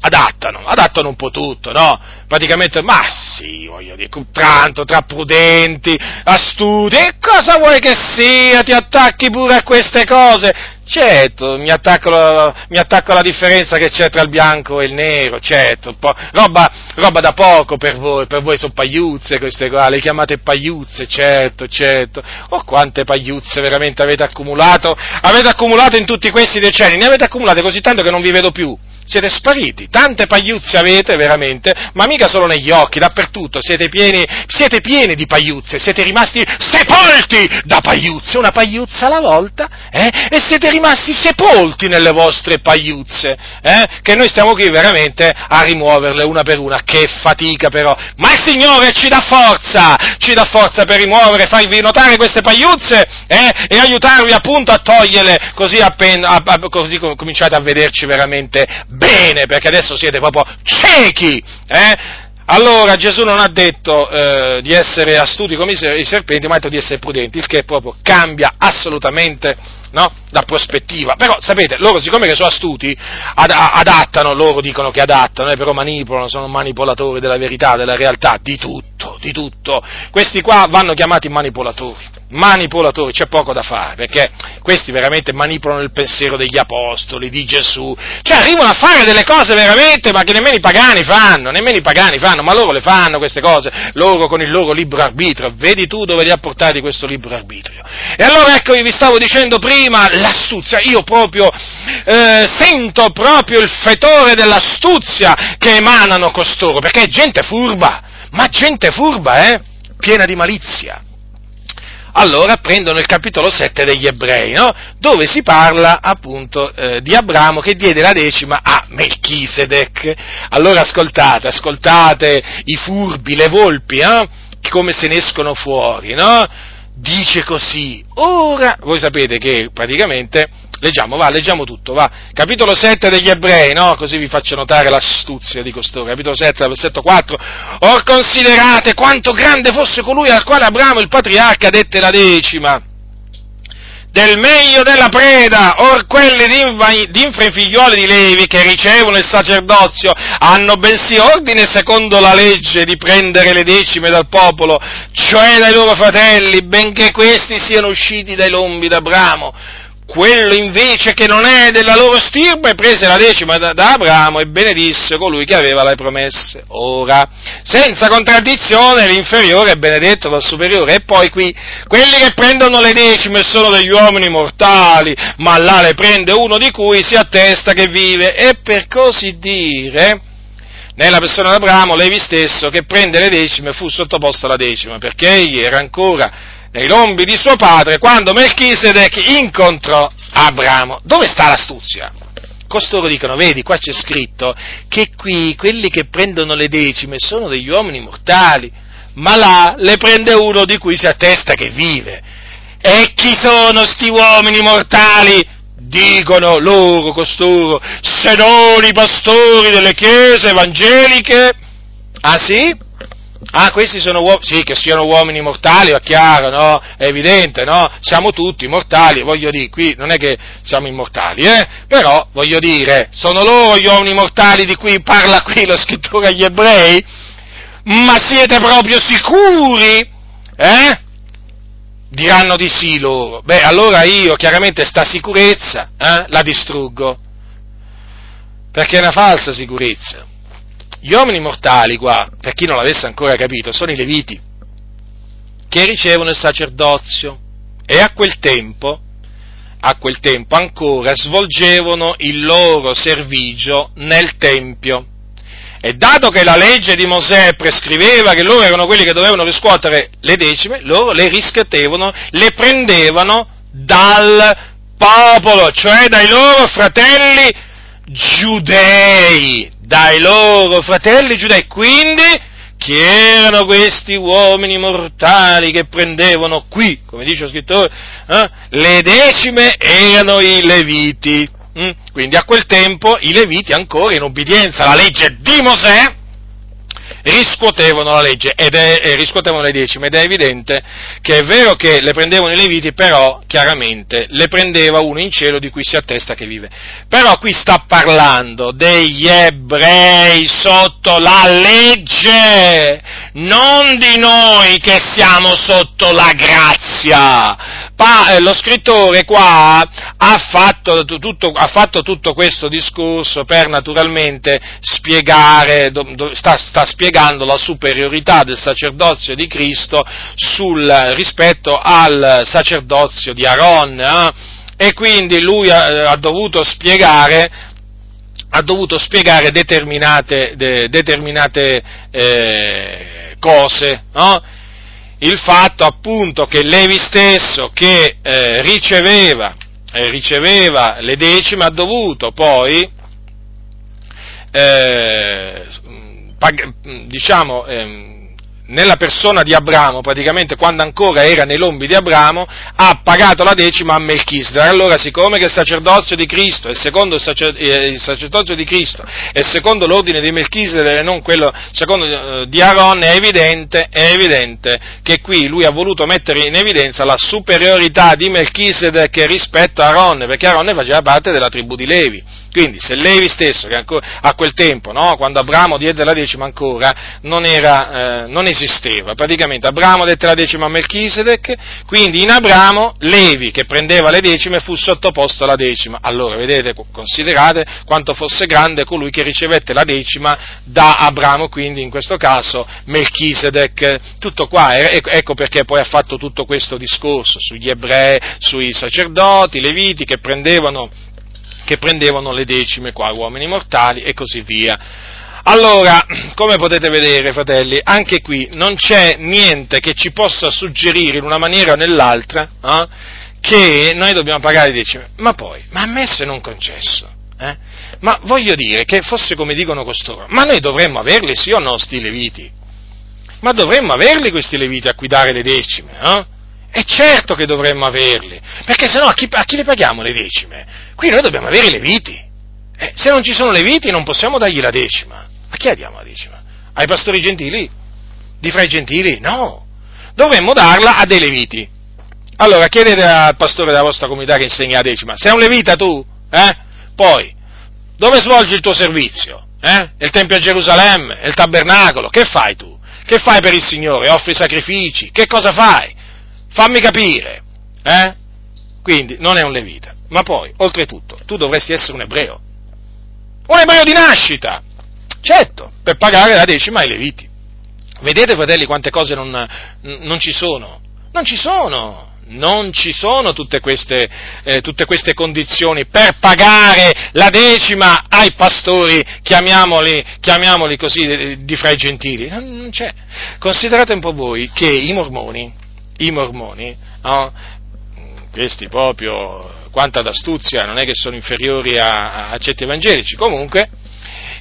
Adattano, adattano un po' tutto, no? Praticamente, ma sì, voglio dire, tanto tra prudenti, astuti, e cosa vuoi che sia? Ti attacchi pure a queste cose? Certo, mi attacco, mi attacco, alla differenza che c'è tra il bianco e il nero, certo, roba, roba, da poco per voi, per voi sono pagliuzze queste qua, le chiamate pagliuzze, certo, certo. Oh, quante pagliuzze veramente avete accumulato, avete accumulato in tutti questi decenni, ne avete accumulate così tanto che non vi vedo più. Siete spariti, tante pagliuzze avete veramente, ma mica solo negli occhi, dappertutto, siete pieni, siete pieni di pagliuzze, siete rimasti sepolti da pagliuzze, una pagliuzza alla volta, eh? e siete rimasti sepolti nelle vostre pagliuzze, eh? che noi stiamo qui veramente a rimuoverle una per una, che fatica però, ma il Signore ci dà forza, ci dà forza per rimuovere, farvi notare queste pagliuzze, eh? e aiutarvi appunto a toglierle, così, appena, a, a, così cominciate a vederci veramente bene, perché adesso siete proprio ciechi, eh? Allora Gesù non ha detto eh, di essere astuti come i serpenti, ma ha detto di essere prudenti, il che proprio cambia assolutamente no? Da prospettiva. Però, sapete, loro siccome che sono astuti, ad, adattano, loro dicono che adattano, eh, però manipolano, sono manipolatori della verità, della realtà, di tutto, di tutto. Questi qua vanno chiamati manipolatori manipolatori, c'è poco da fare, perché questi veramente manipolano il pensiero degli apostoli, di Gesù, cioè arrivano a fare delle cose veramente, ma che nemmeno i pagani fanno, nemmeno i pagani fanno, ma loro le fanno queste cose, loro con il loro libro arbitrio, vedi tu dove li ha portati questo libro arbitrio. E allora ecco, vi stavo dicendo prima, l'astuzia, io proprio eh, sento proprio il fetore dell'astuzia che emanano costoro, perché è gente furba, ma gente furba, eh, piena di malizia allora prendono il capitolo 7 degli ebrei, no? dove si parla appunto eh, di Abramo che diede la decima a Melchisedec. Allora ascoltate, ascoltate i furbi, le volpi, eh? come se ne escono fuori, no? Dice così, ora, voi sapete che praticamente Leggiamo, va, leggiamo tutto, va. Capitolo 7 degli ebrei, no? Così vi faccio notare l'astuzia di costoro. Capitolo 7, versetto 4. Or considerate quanto grande fosse colui al quale Abramo il patriarca dette la decima del meglio della preda, or quelli d'infra figlioli di Levi che ricevono il sacerdozio hanno bensì ordine secondo la legge di prendere le decime dal popolo, cioè dai loro fratelli, benché questi siano usciti dai lombi d'Abramo quello invece che non è della loro stirpe prese la decima da, da, Abramo e benedisse colui che aveva le promesse. Ora, senza contraddizione, l'inferiore è benedetto dal superiore. E poi qui, quelli che prendono le decime sono degli uomini mortali, ma là le prende uno di cui si attesta che vive. E per così dire, nella persona di Abramo, Levi stesso, che prende le decime, fu sottoposto alla decima, perché egli era ancora nei lombi di suo padre quando Melchisedec incontrò Abramo. Dove sta l'astuzia? Costoro dicono, vedi, qua c'è scritto che qui quelli che prendono le decime sono degli uomini mortali, ma là le prende uno di cui si attesta che vive. E chi sono sti uomini mortali? Dicono loro, costoro, se non i pastori delle chiese evangeliche. Ah sì? Ah, questi sono uomini, sì, che siano uomini mortali, è chiaro, no? È evidente, no? Siamo tutti mortali, voglio dire, qui non è che siamo immortali, eh? Però, voglio dire, sono loro gli uomini mortali di cui parla qui lo scrittore agli ebrei? Ma siete proprio sicuri? Eh? Diranno di sì loro. Beh, allora io chiaramente sta sicurezza eh, la distruggo. Perché è una falsa sicurezza. Gli uomini mortali qua, per chi non l'avesse ancora capito, sono i leviti, che ricevono il sacerdozio e a quel tempo, a quel tempo ancora svolgevano il loro servigio nel Tempio. E dato che la legge di Mosè prescriveva che loro erano quelli che dovevano riscuotere le decime, loro le riscuotevano, le prendevano dal popolo, cioè dai loro fratelli giudei, dai loro fratelli giudei. Quindi, chi erano questi uomini mortali che prendevano qui, come dice lo scrittore, eh, le decime erano i leviti. Mm? Quindi a quel tempo i leviti ancora in obbedienza alla legge di Mosè riscuotevano la legge ed è, e riscuotevano le decime ed è evidente che è vero che le prendevano i leviti, però chiaramente le prendeva uno in cielo di cui si attesta che vive. Però qui sta parlando degli ebrei sotto la legge, non di noi che siamo sotto la grazia pa, eh, lo scrittore qua ha fatto, tutto, ha fatto, tutto, questo discorso per naturalmente spiegare, do, do, sta, sta, spiegando la superiorità del sacerdozio di Cristo sul, rispetto al sacerdozio di Aaron. Eh? E quindi lui ha, ha dovuto spiegare ha dovuto spiegare determinate, de, determinate eh, cose, no? il fatto appunto che Levi stesso che eh, riceveva, eh, riceveva, le decime ha dovuto poi eh, pag- diciamo, ehm, nella persona di Abramo, praticamente quando ancora era nei lombi di Abramo, ha pagato la decima a Melchizedek. Allora, siccome che il sacerdozio di Cristo è secondo il, sacer- eh, il sacerdozio di Cristo è secondo l'ordine di Melchizedek e non quello secondo eh, di Aaron, è evidente, è evidente che qui lui ha voluto mettere in evidenza la superiorità di Melchizedek rispetto a Aaron, perché Aaron faceva parte della tribù di Levi. Quindi se Levi stesso, che ancora, a quel tempo, no, quando Abramo diede la decima ancora, non, era, eh, non esisteva, praticamente Abramo dette la decima a Melchisedec, quindi in Abramo Levi che prendeva le decime fu sottoposto alla decima. Allora, vedete, considerate quanto fosse grande colui che ricevette la decima da Abramo, quindi in questo caso Melchisedec. Tutto qua, ecco perché poi ha fatto tutto questo discorso sugli ebrei, sui sacerdoti, i leviti che prendevano che prendevano le decime qua, uomini mortali e così via. Allora, come potete vedere, fratelli, anche qui non c'è niente che ci possa suggerire in una maniera o nell'altra eh, che noi dobbiamo pagare le decime. Ma poi, ma ammesso e non concesso. Eh? Ma voglio dire che fosse come dicono costoro, ma noi dovremmo averli sì o no sti leviti? Ma dovremmo averli questi leviti a cui dare le decime, eh? È certo che dovremmo averli, perché se no a chi, a chi le paghiamo le decime? Qui noi dobbiamo avere i leviti. Eh, se non ci sono leviti non possiamo dargli la decima. A chi diamo la decima? Ai pastori gentili? Di fra i gentili? No. Dovremmo darla a dei leviti. Allora chiedete al pastore della vostra comunità che insegna la decima. Sei un levita tu? Eh? Poi, dove svolgi il tuo servizio? Eh? Il Tempio a Gerusalemme? Il tabernacolo? Che fai tu? Che fai per il Signore? Offri sacrifici? Che cosa fai? Fammi capire, eh? Quindi non è un levita. Ma poi, oltretutto, tu dovresti essere un ebreo. Un ebreo di nascita! Certo, per pagare la decima ai leviti. Vedete, fratelli, quante cose non, non ci sono? Non ci sono! Non ci sono tutte queste, eh, tutte queste, condizioni per pagare la decima ai pastori, chiamiamoli, chiamiamoli così, di, di fra i gentili. Non c'è. Considerate un po' voi che i mormoni, i mormoni, no? questi proprio, quanta d'astuzia, non è che sono inferiori a, a certi evangelici, comunque,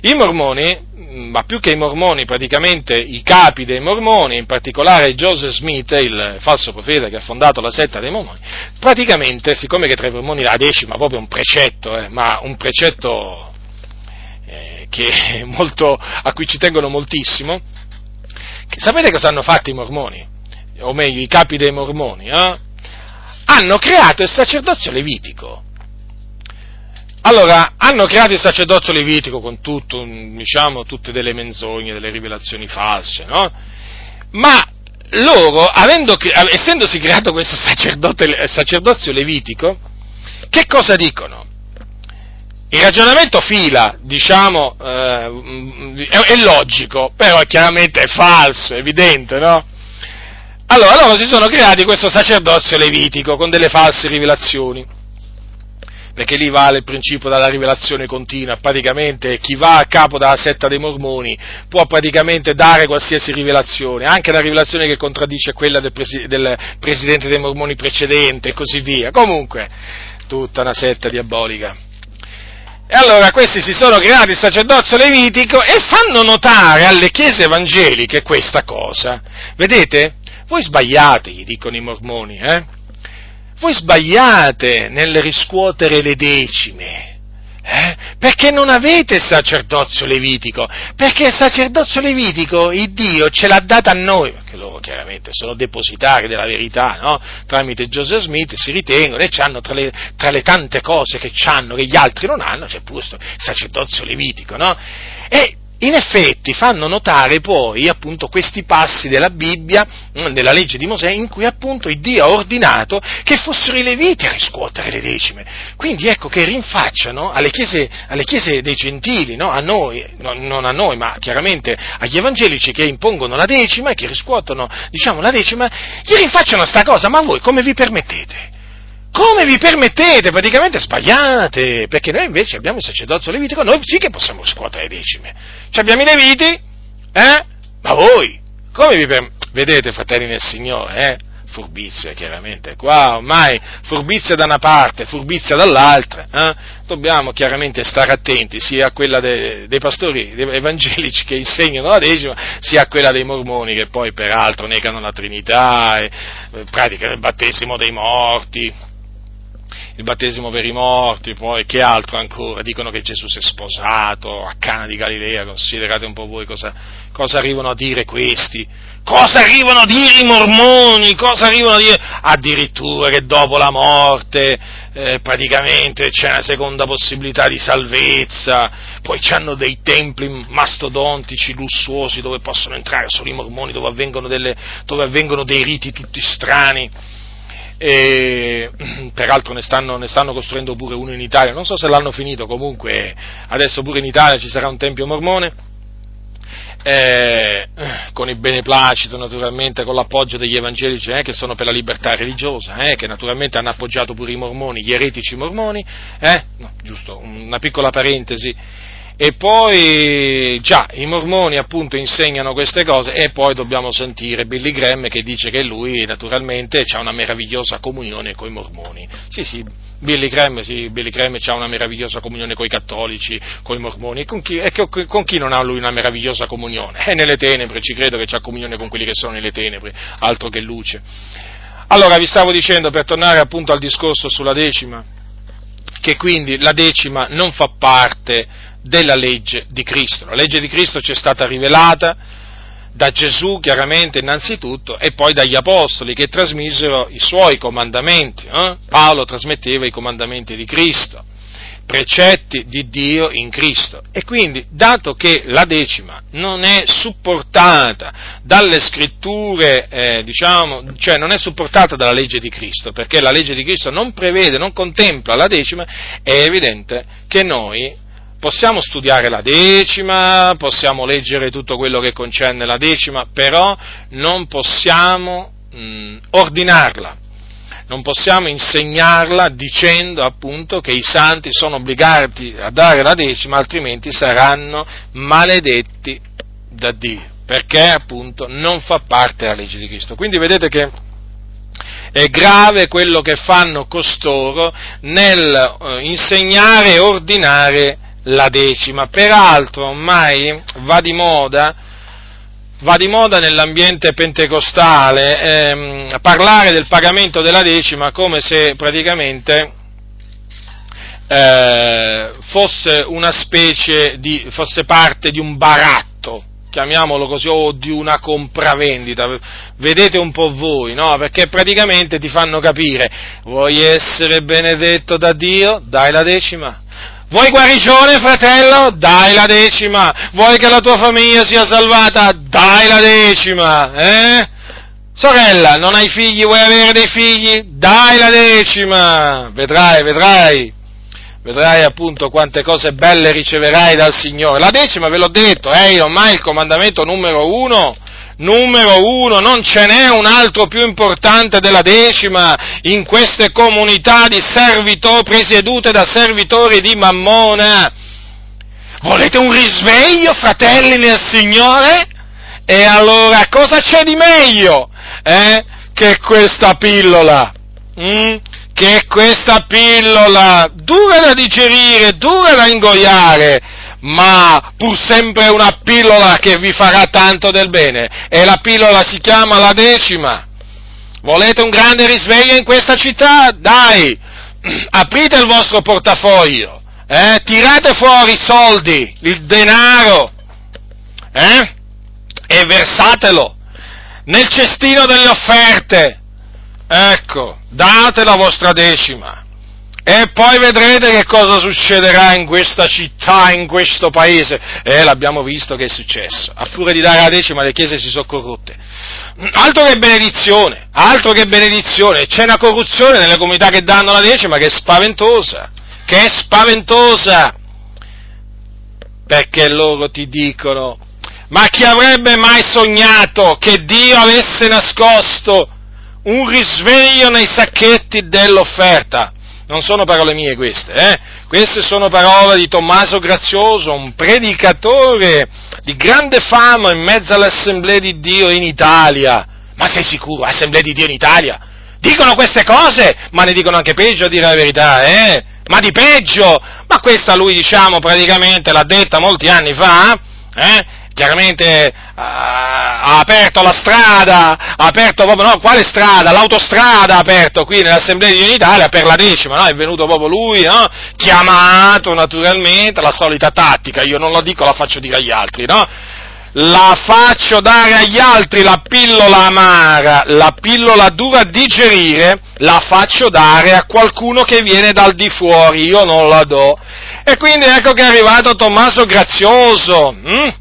i mormoni, ma più che i mormoni, praticamente i capi dei mormoni, in particolare Joseph Smith, il falso profeta che ha fondato la setta dei mormoni, praticamente, siccome che tra i mormoni la decima proprio un precetto, eh, ma un precetto eh, molto, a cui ci tengono moltissimo, sapete cosa hanno fatto i mormoni? O meglio i capi dei mormoni, eh, hanno creato il sacerdozio levitico. Allora, hanno creato il sacerdozio levitico con tutto, diciamo, tutte delle menzogne, delle rivelazioni false, no? Ma loro, avendo, essendosi creato questo sacerdozio levitico, che cosa dicono? Il ragionamento fila, diciamo, eh, è, logico, però chiaramente è falso, è evidente, no? Allora loro si sono creati questo sacerdozio levitico con delle false rivelazioni, perché lì vale il principio della rivelazione continua, praticamente chi va a capo della setta dei mormoni può praticamente dare qualsiasi rivelazione, anche la rivelazione che contraddice quella del, presi- del presidente dei mormoni precedente e così via. Comunque, tutta una setta diabolica. E allora questi si sono creati il sacerdozio levitico e fanno notare alle chiese evangeliche questa cosa. Vedete? Voi sbagliate, gli dicono i mormoni, eh? Voi sbagliate nel riscuotere le decime. Eh? Perché non avete il sacerdozio levitico? Perché il sacerdozio levitico, il Dio ce l'ha data a noi, perché loro chiaramente sono depositari della verità, no? Tramite Joseph Smith si ritengono e hanno tra le, tra le tante cose che hanno, che gli altri non hanno, c'è pure il sacerdozio levitico, no? E in effetti fanno notare poi appunto questi passi della Bibbia, mm, della legge di Mosè, in cui appunto Dio ha ordinato che fossero i leviti a riscuotere le decime. Quindi ecco che rinfacciano alle chiese, alle chiese dei gentili, no? a noi, no, non a noi, ma chiaramente agli evangelici che impongono la decima e che riscuotono, diciamo, la decima, gli rinfacciano sta cosa, ma voi come vi permettete? Come vi permettete? Praticamente sbagliate, perché noi invece abbiamo il sacerdozio levitico, noi sì che possiamo riscuotere le decime. Ci abbiamo i leviti, eh? Ma voi, come vi permettete? Vedete, fratelli nel Signore, eh? furbizia chiaramente, qua ormai furbizia da una parte, furbizia dall'altra, eh? dobbiamo chiaramente stare attenti sia a quella de, dei pastori evangelici che insegnano la decima, sia a quella dei mormoni che poi peraltro negano la Trinità, e, eh, praticano il battesimo dei morti, il battesimo per i morti, poi che altro ancora? Dicono che Gesù si è sposato a Cana di Galilea, considerate un po' voi cosa, cosa arrivano a dire questi, cosa arrivano a dire i mormoni, cosa arrivano a dire? Addirittura che dopo la morte eh, praticamente c'è una seconda possibilità di salvezza, poi hanno dei templi mastodontici, lussuosi, dove possono entrare solo i mormoni, dove avvengono, delle, dove avvengono dei riti tutti strani e peraltro ne stanno, ne stanno, costruendo pure uno in Italia, non so se l'hanno finito, comunque adesso pure in Italia ci sarà un tempio mormone, eh, con il beneplacito naturalmente, con l'appoggio degli evangelici eh, che sono per la libertà religiosa, eh, che naturalmente hanno appoggiato pure i mormoni, gli eretici mormoni, eh, no, giusto, una piccola parentesi, e poi già i mormoni appunto insegnano queste cose e poi dobbiamo sentire Billy Graham che dice che lui naturalmente ha una meravigliosa comunione con i mormoni. Sì, sì, Billy Graham, sì, Billy Graham ha una meravigliosa comunione con i cattolici, con i mormoni e con chi, e con chi non ha lui una meravigliosa comunione? È nelle tenebre, ci credo che ha comunione con quelli che sono nelle tenebre, altro che luce. Allora vi stavo dicendo per tornare appunto al discorso sulla decima, che quindi la decima non fa parte della legge di Cristo. La legge di Cristo ci è stata rivelata da Gesù chiaramente innanzitutto e poi dagli apostoli che trasmisero i suoi comandamenti. Eh? Paolo trasmetteva i comandamenti di Cristo, precetti di Dio in Cristo. E quindi, dato che la decima non è supportata dalle scritture, eh, diciamo, cioè non è supportata dalla legge di Cristo, perché la legge di Cristo non prevede, non contempla la decima, è evidente che noi possiamo studiare la decima, possiamo leggere tutto quello che concerne la decima, però non possiamo mh, ordinarla, non possiamo insegnarla dicendo appunto che i santi sono obbligati a dare la decima, altrimenti saranno maledetti da Dio, perché appunto non fa parte della legge di Cristo. Quindi vedete che è grave quello che fanno costoro nel eh, insegnare e ordinare la decima. Peraltro ormai va di moda, va di moda nell'ambiente pentecostale ehm, parlare del pagamento della decima come se praticamente eh, fosse una specie di, fosse parte di un baratto, chiamiamolo così, o di una compravendita. Vedete un po' voi, no? Perché praticamente ti fanno capire, vuoi essere benedetto da Dio? Dai la decima Vuoi guarigione, fratello? Dai la decima. Vuoi che la tua famiglia sia salvata? Dai la decima. Eh? Sorella, non hai figli, vuoi avere dei figli? Dai la decima. Vedrai, vedrai. Vedrai appunto quante cose belle riceverai dal Signore. La decima, ve l'ho detto, è ormai il comandamento numero uno numero uno, non ce n'è un altro più importante della decima in queste comunità di servitori, presiedute da servitori di Mammona. Volete un risveglio, fratelli nel Signore? E allora cosa c'è di meglio eh, che questa pillola? Mm? Che questa pillola dura da digerire, dura da ingoiare, ma pur sempre una pillola che vi farà tanto del bene. E la pillola si chiama la decima. Volete un grande risveglio in questa città? Dai, aprite il vostro portafoglio, eh? tirate fuori i soldi, il denaro, eh? e versatelo nel cestino delle offerte. Ecco, date la vostra decima. E poi vedrete che cosa succederà in questa città, in questo paese. E l'abbiamo visto che è successo. A furia di dare la decima le chiese si sono corrotte. Altro che benedizione, altro che benedizione. C'è una corruzione nelle comunità che danno la decima che è spaventosa, che è spaventosa. Perché loro ti dicono, ma chi avrebbe mai sognato che Dio avesse nascosto un risveglio nei sacchetti dell'offerta? Non sono parole mie queste, eh? queste sono parole di Tommaso Grazioso, un predicatore di grande fama in mezzo all'Assemblea di Dio in Italia, Ma sei sicuro? Assemblea di Dio in Italia? Dicono queste cose, ma ne dicono anche peggio a dire la verità, eh? Ma di peggio! Ma questa lui, diciamo, praticamente l'ha detta molti anni fa, eh? Chiaramente ha aperto la strada, ha aperto proprio, no, quale strada? L'autostrada ha aperto qui nell'Assemblea di Unitalia per la decima, no? È venuto proprio lui, no? Chiamato naturalmente, la solita tattica, io non la dico, la faccio dire agli altri, no? La faccio dare agli altri la pillola amara, la pillola dura a digerire, la faccio dare a qualcuno che viene dal di fuori, io non la do. E quindi ecco che è arrivato Tommaso Grazioso, hm?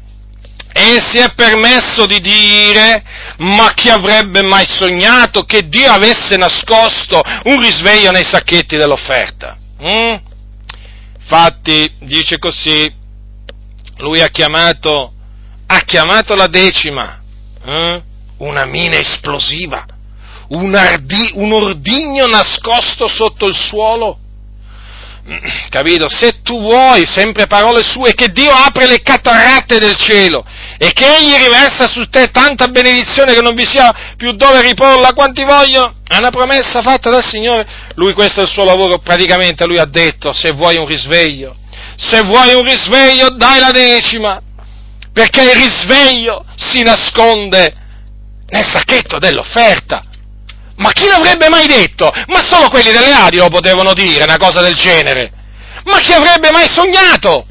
E si è permesso di dire, ma chi avrebbe mai sognato che Dio avesse nascosto un risveglio nei sacchetti dell'offerta? Mm? Infatti, dice così, lui ha chiamato, ha chiamato la decima, eh? una mina esplosiva, un, ardi, un ordigno nascosto sotto il suolo, capito? Se tu vuoi, sempre parole sue, che Dio apre le cataratte del cielo e che Egli riversa su te tanta benedizione che non vi sia più dove riporla quanti voglio, è una promessa fatta dal Signore. Lui questo è il suo lavoro, praticamente lui ha detto, se vuoi un risveglio, se vuoi un risveglio dai la decima, perché il risveglio si nasconde nel sacchetto dell'offerta. Ma chi l'avrebbe mai detto? Ma solo quelli delle Adi lo potevano dire, una cosa del genere. Ma chi avrebbe mai sognato?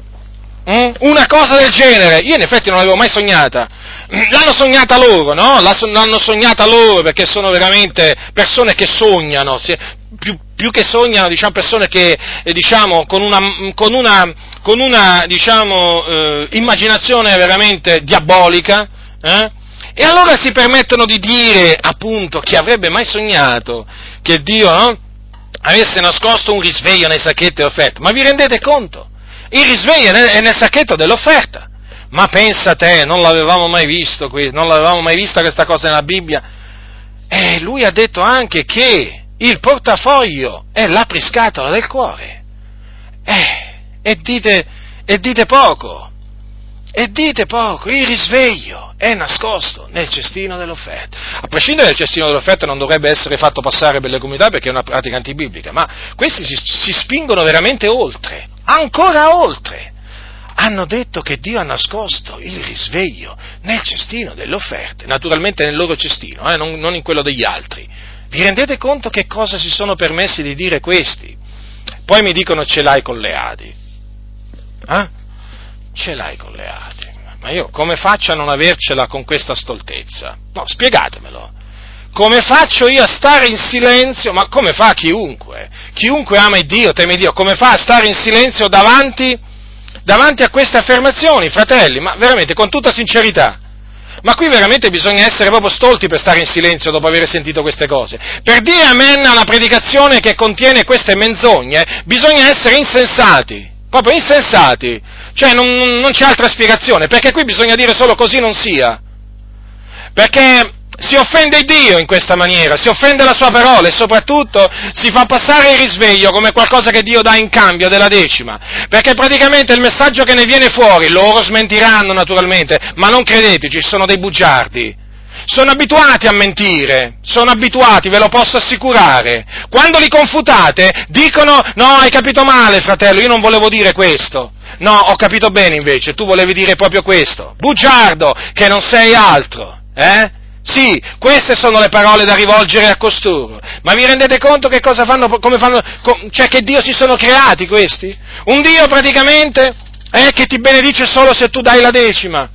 Mm? Una cosa del genere? Io in effetti non l'avevo mai sognata. Mm, l'hanno sognata loro, no? L'hanno sognata loro perché sono veramente persone che sognano, più, più che sognano, diciamo, persone che, eh, diciamo, con una, con una, con una diciamo, eh, immaginazione veramente diabolica, eh? E allora si permettono di dire, appunto, chi avrebbe mai sognato che Dio no, avesse nascosto un risveglio nei sacchetti dell'offerta? Ma vi rendete conto? Il risveglio è nel sacchetto dell'offerta. Ma pensa te, non l'avevamo mai visto qui, non l'avevamo mai vista questa cosa nella Bibbia. E lui ha detto anche che il portafoglio è l'apriscatola del cuore. Eh, e dite, e dite poco. E dite poco, il risveglio è nascosto nel cestino dell'offerta. A prescindere dal cestino dell'offerta non dovrebbe essere fatto passare per le comunità perché è una pratica antibiblica, ma questi si, si spingono veramente oltre, ancora oltre. Hanno detto che Dio ha nascosto il risveglio nel cestino delle offerte, naturalmente nel loro cestino, eh, non, non in quello degli altri. Vi rendete conto che cosa si sono permessi di dire questi? Poi mi dicono ce l'hai con le Adi. Eh? Ce l'hai con le Adi. Ma io come faccio a non avercela con questa stoltezza? No, spiegatemelo. Come faccio io a stare in silenzio? Ma come fa chiunque? Chiunque ama Dio, teme Dio, come fa a stare in silenzio davanti, davanti a queste affermazioni, fratelli? Ma veramente, con tutta sincerità. Ma qui veramente bisogna essere proprio stolti per stare in silenzio dopo aver sentito queste cose. Per dire amen alla predicazione che contiene queste menzogne, bisogna essere insensati, proprio insensati. Cioè non, non c'è altra spiegazione, perché qui bisogna dire solo così non sia. Perché si offende Dio in questa maniera, si offende la sua parola e soprattutto si fa passare il risveglio come qualcosa che Dio dà in cambio della decima, perché praticamente il messaggio che ne viene fuori, loro smentiranno naturalmente, ma non credeteci, sono dei bugiardi. Sono abituati a mentire, sono abituati, ve lo posso assicurare. Quando li confutate dicono no, hai capito male fratello, io non volevo dire questo. No, ho capito bene invece, tu volevi dire proprio questo. Bugiardo, che non sei altro, eh? Sì, queste sono le parole da rivolgere a costoro. Ma vi rendete conto che cosa fanno, come fanno, cioè che Dio si sono creati questi? Un Dio praticamente eh, che ti benedice solo se tu dai la decima.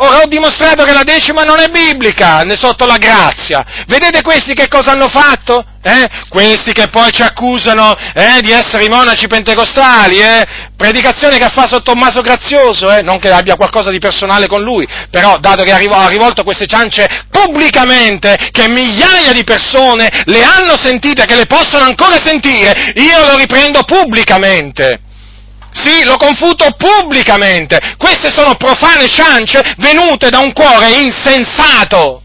Ora ho dimostrato che la decima non è biblica, né sotto la grazia. Vedete questi che cosa hanno fatto? Eh? Questi che poi ci accusano eh, di essere i monaci pentecostali, eh? predicazione che fa sotto Tommaso Grazioso, eh? non che abbia qualcosa di personale con lui, però dato che ha rivolto queste ciance pubblicamente, che migliaia di persone le hanno sentite, che le possono ancora sentire, io lo riprendo pubblicamente. Sì, lo confuto pubblicamente. Queste sono profane ciance venute da un cuore insensato.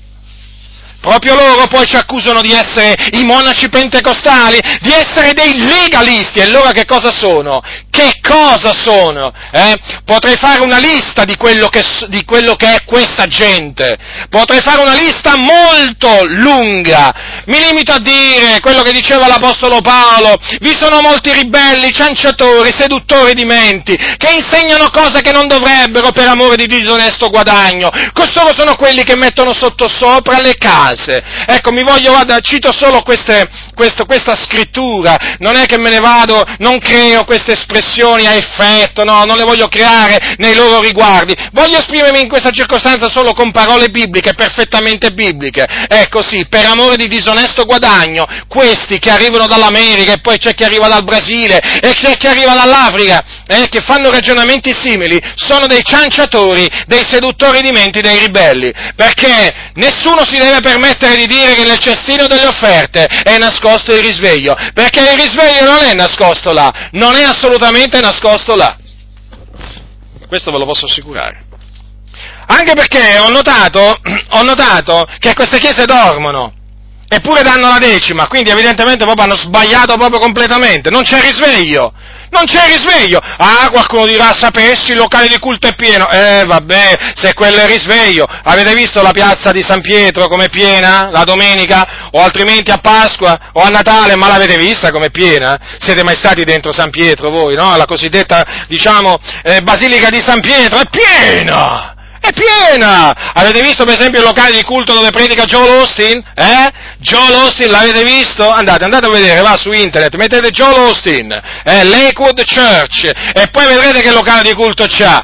Proprio loro poi ci accusano di essere i monaci pentecostali, di essere dei legalisti. E loro che cosa sono? Che cosa sono? Eh? Potrei fare una lista di quello, che, di quello, che, è questa gente, potrei fare una lista molto lunga. Mi limito a dire quello che diceva l'Apostolo Paolo, vi sono molti ribelli, cianciatori, seduttori di menti, che insegnano cose che non dovrebbero per amore di disonesto guadagno. Costoro sono quelli che mettono sottosopra le case. Ecco, mi voglio, guarda, cito solo queste, questo, questa scrittura, non è che me ne vado, non creo queste espressioni a effetto, no, non le voglio creare nei loro riguardi, voglio esprimermi in questa circostanza solo con parole bibliche, perfettamente bibliche. Ecco sì, per amore di disonesto guadagno, questi che arrivano dall'America e poi c'è chi arriva dal Brasile e c'è chi arriva dall'Africa, eh, che fanno ragionamenti simili, sono dei cianciatori, dei seduttori di menti, dei ribelli, perché nessuno si deve permettere di dire che nel cestino delle offerte è nascosto il risveglio, perché il risveglio non è nascosto là, non è assolutamente nascosto là. Questo ve lo posso assicurare. Anche perché ho notato, ho notato che queste chiese dormono, eppure danno la decima, quindi evidentemente proprio hanno sbagliato proprio completamente, non c'è risveglio non c'è risveglio. Ah, qualcuno dirà, sapessi, il locale di culto è pieno. Eh, vabbè, se quello è risveglio. Avete visto la piazza di San Pietro come piena la domenica? O altrimenti a Pasqua o a Natale, ma l'avete vista come piena? Siete mai stati dentro San Pietro voi, no? La cosiddetta, diciamo, eh, Basilica di San Pietro è piena! È piena! Avete visto per esempio il locale di culto dove predica Joel Austin? Eh? Joel Austin l'avete visto? Andate, andate a vedere, va su internet, mettete Joel Austin, eh, Lakewood Church, e poi vedrete che locale di culto c'ha.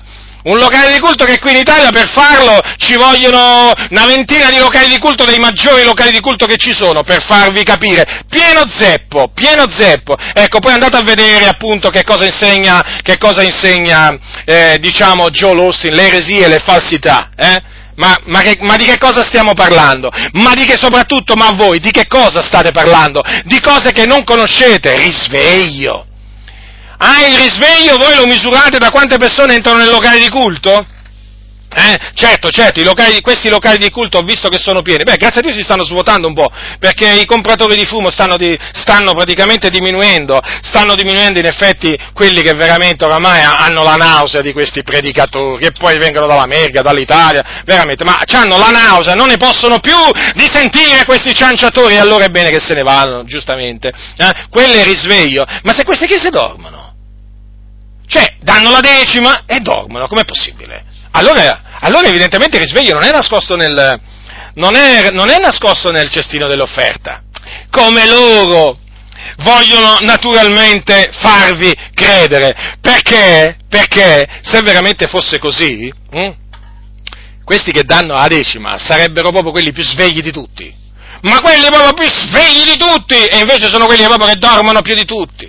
Un locale di culto che qui in Italia per farlo ci vogliono una ventina di locali di culto, dei maggiori locali di culto che ci sono, per farvi capire. Pieno zeppo, pieno zeppo. Ecco, poi andate a vedere appunto che cosa insegna, che cosa insegna eh, diciamo, Joe Austin, le eresie le falsità. Eh? Ma, ma, che, ma, di che cosa stiamo parlando? Ma di che soprattutto, ma voi, di che cosa state parlando? Di cose che non conoscete? Risveglio. Ah, il risveglio voi lo misurate da quante persone entrano nel locale di culto? Eh, certo, certo, locali, questi locali di culto ho visto che sono pieni. Beh, grazie a Dio si stanno svuotando un po', perché i compratori di fumo stanno, di, stanno, praticamente diminuendo, stanno diminuendo in effetti quelli che veramente oramai hanno la nausea di questi predicatori, e poi vengono dall'America, dall'Italia, veramente, ma hanno la nausea, non ne possono più di sentire questi cianciatori, e allora è bene che se ne vadano, giustamente. Eh? Quello è risveglio. Ma se queste chiese dormono? Cioè, danno la decima e dormono, com'è possibile? Allora, allora evidentemente il risveglio non è nascosto nel, non è, non è nascosto nel cestino dell'offerta, come loro vogliono naturalmente farvi credere. Perché? Perché se veramente fosse così, hm, questi che danno la decima sarebbero proprio quelli più svegli di tutti. Ma quelli proprio più svegli di tutti! E invece sono quelli proprio che dormono più di tutti.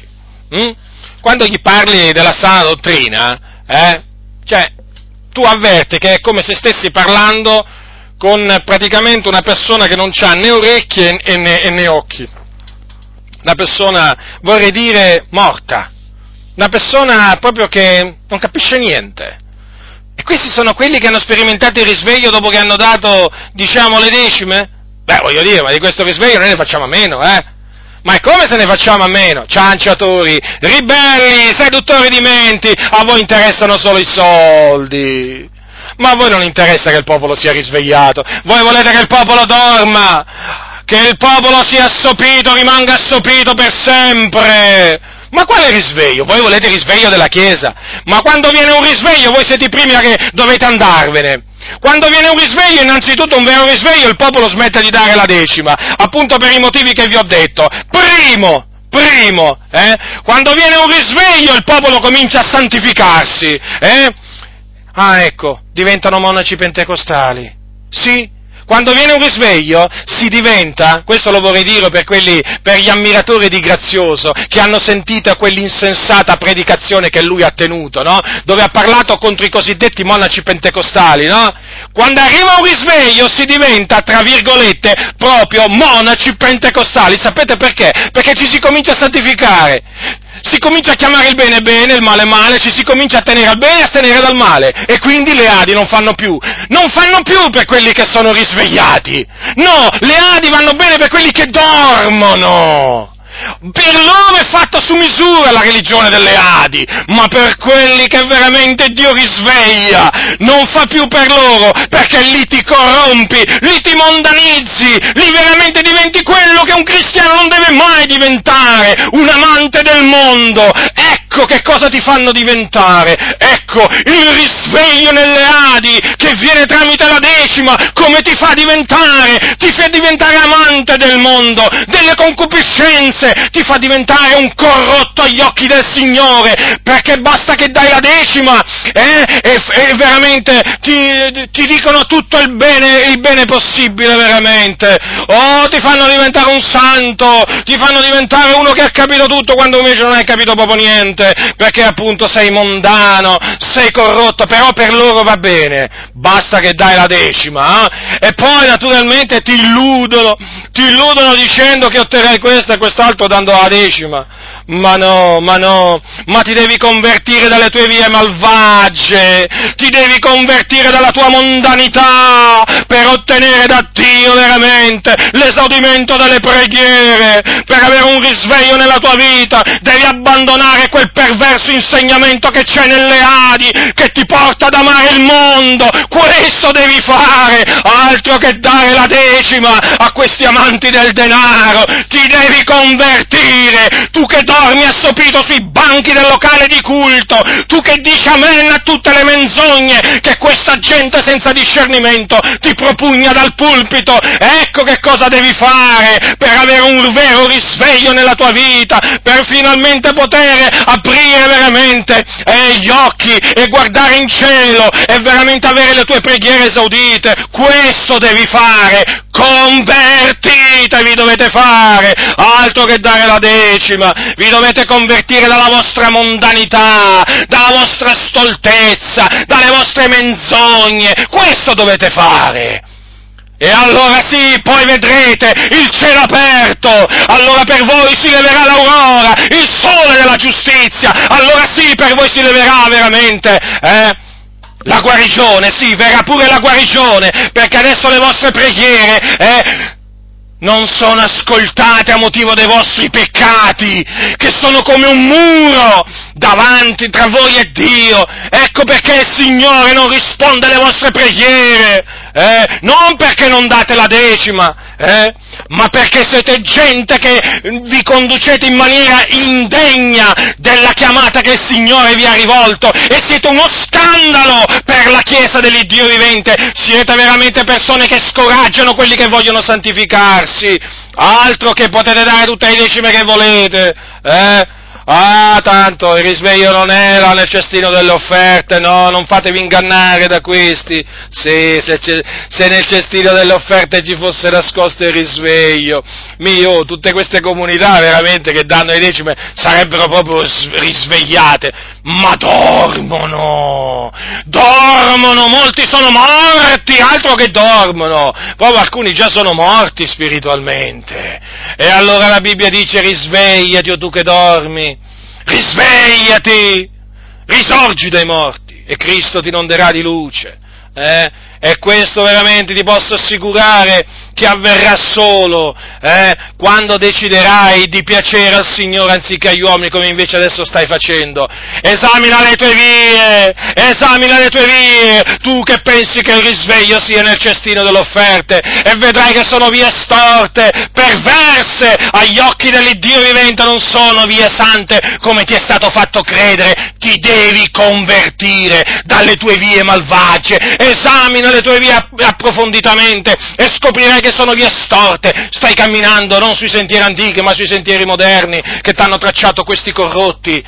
Hm? Quando gli parli della sana dottrina, eh, cioè, tu avverti che è come se stessi parlando con praticamente una persona che non ha né orecchie e né, e né occhi. Una persona, vorrei dire, morta. Una persona proprio che non capisce niente. E questi sono quelli che hanno sperimentato il risveglio dopo che hanno dato, diciamo, le decime? Beh, voglio dire, ma di questo risveglio noi ne facciamo a meno, eh? Ma come se ne facciamo a meno? Cianciatori, ribelli, seduttori di menti, a voi interessano solo i soldi. Ma a voi non interessa che il popolo sia risvegliato, voi volete che il popolo dorma, che il popolo sia assopito, rimanga assopito per sempre. Ma quale risveglio? Voi volete risveglio della Chiesa? Ma quando viene un risveglio voi siete i primi che dovete andarvene. Quando viene un risveglio, innanzitutto un vero risveglio, il popolo smette di dare la decima, appunto per i motivi che vi ho detto. Primo, primo, eh? quando viene un risveglio il popolo comincia a santificarsi, eh? Ah, ecco, diventano monaci pentecostali. Sì, quando viene un risveglio si diventa, questo lo vorrei dire per, quelli, per gli ammiratori di Grazioso, che hanno sentito quell'insensata predicazione che lui ha tenuto, no? Dove ha parlato contro i cosiddetti monaci pentecostali, no? Quando arriva un risveglio si diventa, tra virgolette, proprio monaci pentecostali. Sapete perché? Perché ci si comincia a santificare si comincia a chiamare il bene bene, il male male, ci si comincia a tenere al bene e a tenere dal male. E quindi le Adi non fanno più. Non fanno più per quelli che sono risvegliati. No, le Adi vanno bene per quelli che dormono. Per loro è fatta su misura la religione delle Adi, ma per quelli che veramente Dio risveglia, non fa più per loro, perché lì ti corrompi, lì ti mondanizzi, lì veramente diventi quello che un cristiano non deve mai diventare, un amante del mondo. Ecco che cosa ti fanno diventare, ecco il risveglio nelle Adi che viene tramite la decima, come ti fa diventare, ti fa diventare amante del mondo, delle concupiscenze, ti fa diventare un corrotto agli occhi del Signore, perché basta che dai la decima eh, e, e, veramente ti, ti, dicono tutto il bene, il bene possibile veramente. Oh, ti fanno diventare un santo, ti fanno diventare uno che ha capito tutto quando invece non hai capito proprio niente, perché appunto sei mondano, sei corrotto, però per loro va bene, basta che dai la decima, eh? e poi naturalmente ti illudono, ti illudono dicendo che otterrai questo e quest'altro dando la decima. Ma no, ma no, ma ti devi convertire dalle tue vie malvagie, ti devi convertire dalla tua mondanità per ottenere da Dio veramente l'esaudimento delle preghiere, per avere un risveglio nella tua vita, devi abbandonare quel perverso insegnamento che c'è nelle Adi, che ti porta ad amare il mondo, questo devi fare, altro che dare la decima a questi amanti del denaro, ti devi convertire, tu che dormi assopito sui banchi del locale di culto, tu che dici amen a tutte le menzogne che questa gente senza discernimento ti propugna dal pulpito, ecco che cosa devi fare per avere un vero risveglio nella tua vita, per finalmente poter aprire veramente eh, gli occhi e guardare in cielo e veramente avere le tue preghiere esaudite, questo devi fare, convertitevi dovete fare, altro che dare la decima, vi dovete convertire dalla vostra mondanità, dalla vostra stoltezza, dalle vostre menzogne, questo dovete fare. E allora sì, poi vedrete il cielo aperto, allora per voi si leverà l'aurora, il sole della giustizia, allora sì, per voi si leverà veramente, eh? La guarigione, sì, verrà pure la guarigione, perché adesso le vostre preghiere, eh, non sono ascoltate a motivo dei vostri peccati, che sono come un muro davanti tra voi e Dio. Ecco perché il Signore non risponde alle vostre preghiere, eh? non perché non date la decima, eh? ma perché siete gente che vi conducete in maniera indegna della chiamata che il Signore vi ha rivolto e siete uno scandalo per la Chiesa dell'Iddio vivente, siete veramente persone che scoraggiano quelli che vogliono santificarsi, altro che potete dare tutte le decime che volete, eh? Ah, tanto il risveglio non era nel cestino delle offerte, no, non fatevi ingannare da questi. Sì, se, se nel cestino delle offerte ci fosse nascosto il risveglio, mio, tutte queste comunità veramente che danno le decime sarebbero proprio risvegliate, ma dormono, dormono, molti sono morti, altro che dormono, proprio alcuni già sono morti spiritualmente. E allora la Bibbia dice risvegliati o tu che dormi risvegliati, risorgi dai morti e Cristo ti inonderà di luce. Eh? E questo veramente ti posso assicurare che avverrà solo eh, quando deciderai di piacere al Signore anziché agli uomini come invece adesso stai facendo. Esamina le tue vie, esamina le tue vie, tu che pensi che il risveglio sia nel cestino delle offerte e vedrai che sono vie storte, perverse agli occhi dell'Iddio vivente, non sono vie sante come ti è stato fatto credere, ti devi convertire dalle tue vie malvagie, esamina le tue vie approfonditamente e scoprirai che che sono vie storte, stai camminando non sui sentieri antichi, ma sui sentieri moderni che ti hanno tracciato questi corrotti.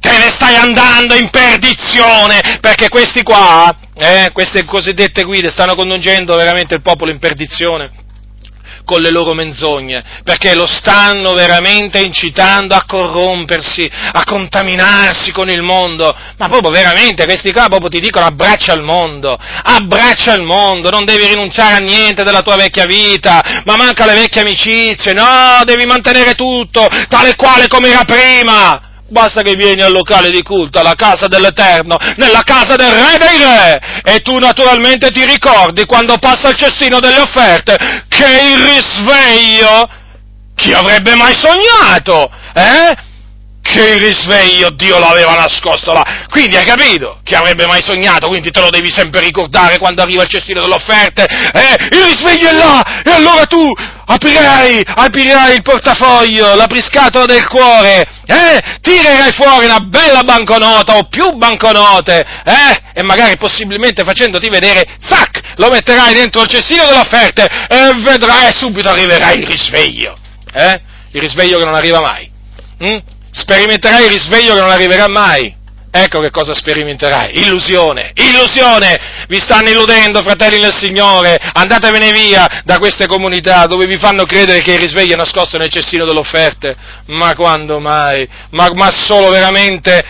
Te ne stai andando in perdizione, perché questi qua, eh, queste cosiddette guide, stanno conducendo veramente il popolo in perdizione con le loro menzogne, perché lo stanno veramente incitando a corrompersi, a contaminarsi con il mondo, ma proprio veramente questi qua proprio ti dicono abbraccia il mondo, abbraccia il mondo, non devi rinunciare a niente della tua vecchia vita, ma manca le vecchie amicizie, no, devi mantenere tutto, tale quale come era prima, Basta che vieni al locale di culto, alla casa dell'Eterno, nella casa del Re dei Re, e tu naturalmente ti ricordi quando passa il cestino delle offerte che il risveglio chi avrebbe mai sognato? Eh? Che il risveglio Dio l'aveva nascosto là. Quindi hai capito? Chi avrebbe mai sognato? Quindi te lo devi sempre ricordare quando arriva il cestino delle offerte. Eh, il risveglio è là! E allora tu aprirai, aprirai il portafoglio, l'apriscatola del cuore, eh? Tirerai fuori una bella banconota o più banconote, eh? E magari possibilmente facendoti vedere, zac, lo metterai dentro il cestino delle offerte e vedrai subito arriverà il risveglio. Eh? Il risveglio che non arriva mai. Mm? Sperimenterai il risveglio che non arriverà mai. Ecco che cosa sperimenterai. Illusione, illusione! Vi stanno illudendo, fratelli del Signore. Andatevene via da queste comunità dove vi fanno credere che il risveglio è nascosto nel cestino delle offerte. Ma quando mai? Ma, ma solo veramente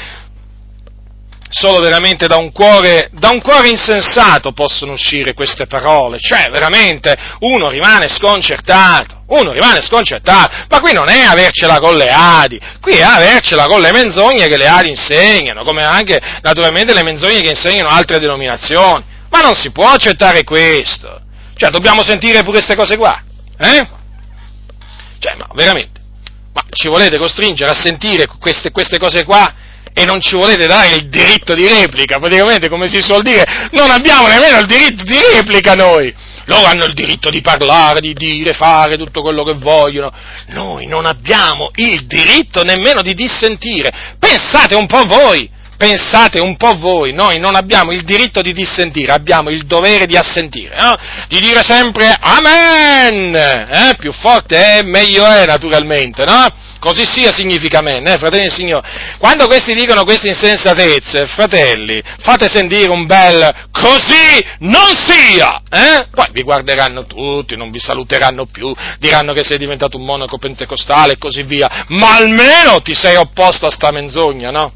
solo veramente da un, cuore, da un cuore insensato possono uscire queste parole, cioè veramente uno rimane sconcertato, uno rimane sconcertato, ma qui non è avercela con le Adi, qui è avercela con le menzogne che le Adi insegnano, come anche naturalmente le menzogne che insegnano altre denominazioni, ma non si può accettare questo, cioè dobbiamo sentire pure queste cose qua, eh? Cioè, ma veramente, ma ci volete costringere a sentire queste, queste cose qua? E non ci volete dare il diritto di replica, praticamente come si suol dire, non abbiamo nemmeno il diritto di replica noi. Loro hanno il diritto di parlare, di dire, fare tutto quello che vogliono. Noi non abbiamo il diritto nemmeno di dissentire. Pensate un po' voi, pensate un po' voi, noi non abbiamo il diritto di dissentire, abbiamo il dovere di assentire, no? di dire sempre Amen, eh? più forte è, meglio è naturalmente, no? Così sia significa amen, eh, fratelli del Signore. Quando questi dicono queste insensatezze, fratelli, fate sentire un bel così non sia, eh? Poi vi guarderanno tutti, non vi saluteranno più, diranno che sei diventato un monaco pentecostale e così via, ma almeno ti sei opposto a sta menzogna, no?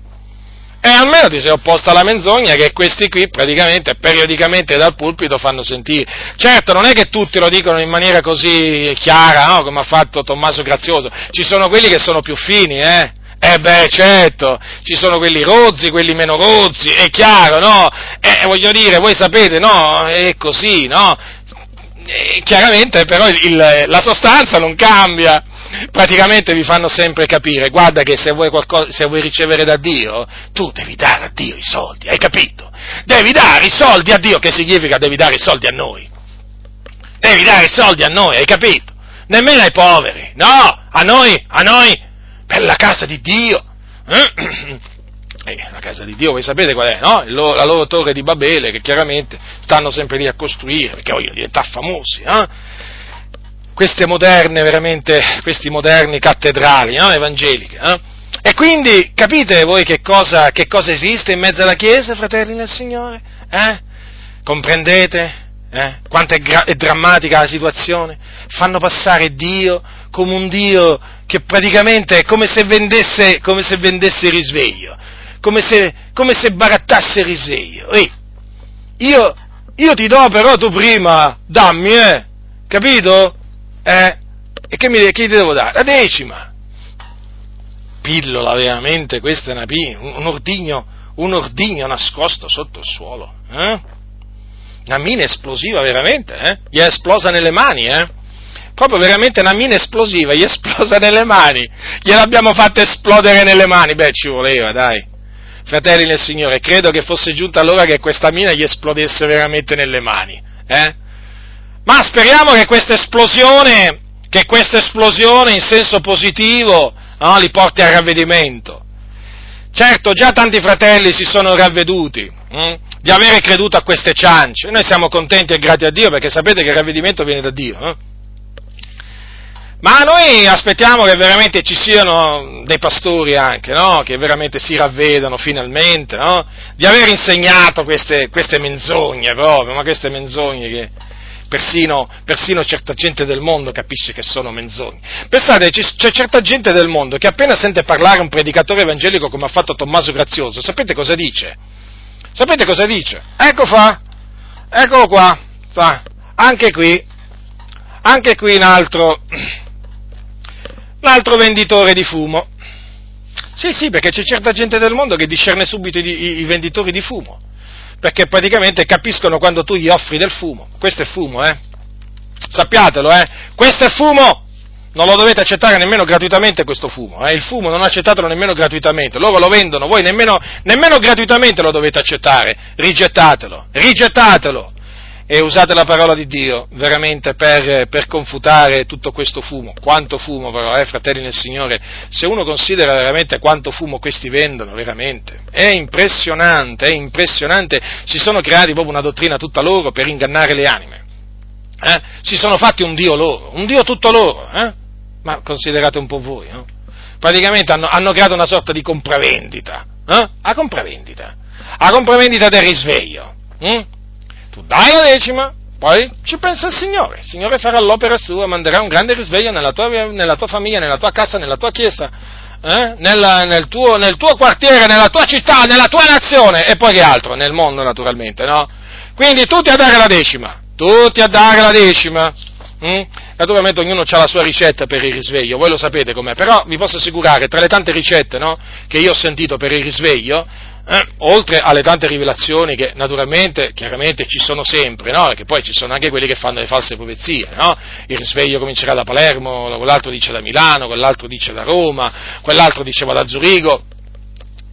E almeno ti sei opposto alla menzogna che questi qui praticamente periodicamente dal pulpito fanno sentire. Certo, non è che tutti lo dicono in maniera così chiara, no? come ha fatto Tommaso Grazioso, ci sono quelli che sono più fini, eh? Eh beh, certo, ci sono quelli rozzi, quelli meno rozzi, è chiaro, no? Eh, voglio dire, voi sapete, no? È così, no? E chiaramente però il, la sostanza non cambia praticamente vi fanno sempre capire, guarda che se vuoi, qualcosa, se vuoi ricevere da Dio, tu devi dare a Dio i soldi, hai capito? Devi dare i soldi a Dio, che significa devi dare i soldi a noi. Devi dare i soldi a noi, hai capito? Nemmeno ai poveri, no, a noi, a noi, per la casa di Dio. Eh, la casa di Dio, voi sapete qual è, no? La loro torre di Babele, che chiaramente stanno sempre lì a costruire, perché vogliono diventare famosi, eh? Queste moderne, veramente, questi moderni cattedrali no? evangeliche. Eh? E quindi capite voi che cosa, che cosa, esiste in mezzo alla Chiesa, fratelli nel Signore? Eh? Comprendete? Eh? Quanto è, gra- è drammatica la situazione? Fanno passare Dio come un Dio che praticamente è come se vendesse, come se vendesse risveglio, come se, come se barattasse risveglio. Ehi, io, io ti do però tu prima, dammi, eh? Capito? Eh? E che, mi, che ti devo dare? La decima. Pillola, veramente, questa è una un, un ordigno, un ordigno nascosto sotto il suolo. Eh? Una mina esplosiva, veramente, eh? Gli è esplosa nelle mani, eh? Proprio veramente una mina esplosiva, gli è esplosa nelle mani. Gliel'abbiamo fatta esplodere nelle mani. Beh, ci voleva, dai fratelli nel Signore, credo che fosse giunta l'ora che questa mina gli esplodesse veramente nelle mani. Eh? Ma speriamo che questa esplosione, che questa esplosione in senso positivo no, li porti al ravvedimento. Certo, già tanti fratelli si sono ravveduti hm, di avere creduto a queste ciance. Noi siamo contenti e grati a Dio perché sapete che il ravvedimento viene da Dio. Eh? Ma noi aspettiamo che veramente ci siano dei pastori anche, no? che veramente si ravvedano finalmente, no? di aver insegnato queste, queste menzogne proprio, ma queste menzogne che, persino, persino, certa gente del mondo capisce che sono menzogne. Pensate, c'è certa gente del mondo che appena sente parlare un predicatore evangelico come ha fatto Tommaso Grazioso, sapete cosa dice? Sapete cosa dice? Ecco fa, eccolo qua, fa, anche qui, anche qui un altro, un altro venditore di fumo. Sì, sì, perché c'è certa gente del mondo che discerne subito i, i, i venditori di fumo perché praticamente capiscono quando tu gli offri del fumo. Questo è fumo, eh? Sappiatelo, eh? Questo è fumo! non lo dovete accettare nemmeno gratuitamente questo fumo, eh? il fumo non accettatelo nemmeno gratuitamente, loro lo vendono, voi nemmeno, nemmeno gratuitamente lo dovete accettare, rigettatelo, rigettatelo e usate la parola di Dio veramente per, per, confutare tutto questo fumo. Quanto fumo però, eh, fratelli nel Signore, se uno considera veramente quanto fumo questi vendono, veramente, è impressionante, è impressionante, si sono creati proprio una dottrina tutta loro per ingannare le anime. Eh? Si sono fatti un Dio loro, un Dio tutto loro, eh? ma considerate un po' voi, no? praticamente hanno, hanno, creato una sorta di compravendita, eh? a compravendita, a compravendita del risveglio. Hm? Tu dai la decima, poi ci pensa il Signore, il Signore farà l'opera sua, manderà un grande risveglio nella tua, nella tua famiglia, nella tua casa, nella tua chiesa, eh? nella, nel, tuo, nel, tuo, quartiere, nella tua città, nella tua nazione e poi che altro, nel mondo naturalmente, no? Quindi tutti a dare la decima, tutti a dare la decima. Mm? Naturalmente ognuno ha la sua ricetta per il risveglio, voi lo sapete com'è, però vi posso assicurare, tra le tante ricette no, che io ho sentito per il risveglio, eh, oltre alle tante rivelazioni che naturalmente, chiaramente ci sono sempre, no? Perché poi ci sono anche quelli che fanno le false profezie, no? Il risveglio comincerà da Palermo, quell'altro dice da Milano, quell'altro dice da Roma, quell'altro diceva da Zurigo.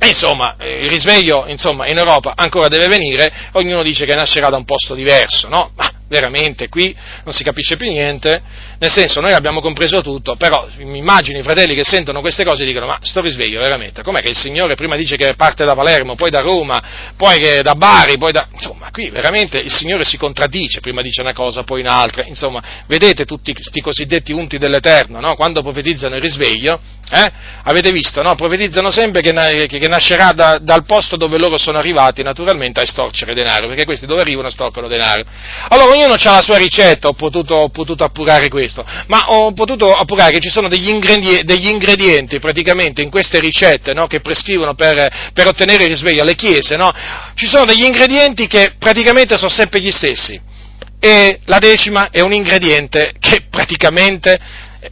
Insomma, il risveglio insomma, in Europa ancora deve venire, ognuno dice che nascerà da un posto diverso, no? Ma veramente qui non si capisce più niente, nel senso noi abbiamo compreso tutto, però mi immagino i fratelli che sentono queste cose dicono ma sto risveglio veramente, com'è che il Signore prima dice che parte da Palermo, poi da Roma, poi da Bari, poi da... insomma qui veramente il Signore si contraddice, prima dice una cosa, poi un'altra, insomma vedete tutti questi cosiddetti unti dell'Eterno, no? quando profetizzano il risveglio, eh? avete visto, no? profetizzano sempre che, che, che nascerà da, dal posto dove loro sono arrivati naturalmente a estorcere denaro, perché questi dove arrivano storcono denaro. Allora ognuno ha la sua ricetta, ho potuto, ho potuto, appurare questo, ma ho potuto appurare che ci sono degli ingredienti, degli ingredienti praticamente in queste ricette no, che prescrivono per, per, ottenere il risveglio alle chiese, no? ci sono degli ingredienti che praticamente sono sempre gli stessi. E la decima è un ingrediente che praticamente,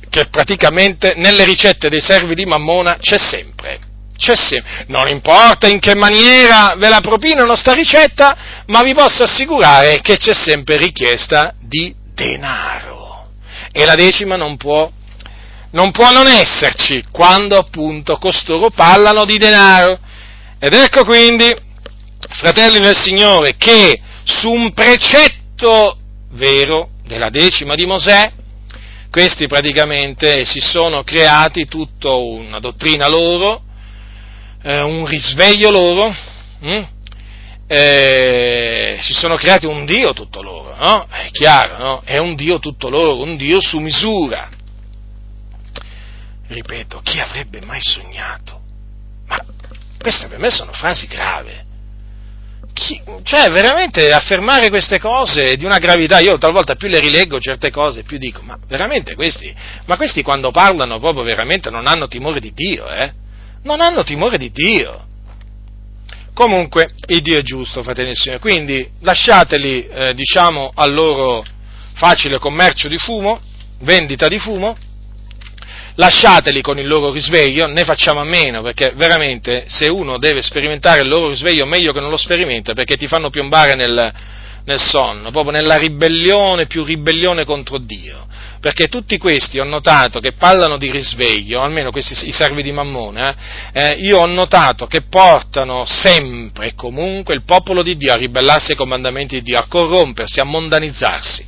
che praticamente nelle ricette dei servi di Mammona c'è sempre c'è sempre. Non importa in che maniera ve la propinano sta ricetta, ma vi posso assicurare che c'è sempre richiesta di denaro. E la decima non può, non può non esserci quando appunto costoro parlano di denaro. Ed ecco quindi, fratelli del Signore, che su un precetto vero della decima di Mosè, questi praticamente si sono creati tutta una dottrina loro, eh, un risveglio loro, hm? eh, si sono creati un Dio tutto loro, no? È chiaro, no? È un Dio tutto loro, un Dio su misura. Ripeto, chi avrebbe mai sognato? Ma queste per me sono frasi grave. Chi, cioè, veramente affermare queste cose di una gravità, io talvolta più le rileggo certe cose, più dico, ma veramente questi, ma questi quando parlano proprio veramente non hanno timore di Dio, eh? Non hanno timore di Dio. Comunque, il Dio è giusto, fratelli e signori, quindi lasciateli, eh, diciamo, al loro facile commercio di fumo, vendita di fumo, lasciateli con il loro risveglio, ne facciamo a meno, perché veramente se uno deve sperimentare il loro risveglio, meglio che non lo sperimenta, perché ti fanno piombare nel, nel sonno, proprio nella ribellione più ribellione contro Dio. Perché tutti questi ho notato che parlano di risveglio, almeno questi i servi di Mammone, eh, eh, io ho notato che portano sempre e comunque il popolo di Dio a ribellarsi ai comandamenti di Dio, a corrompersi, a mondanizzarsi,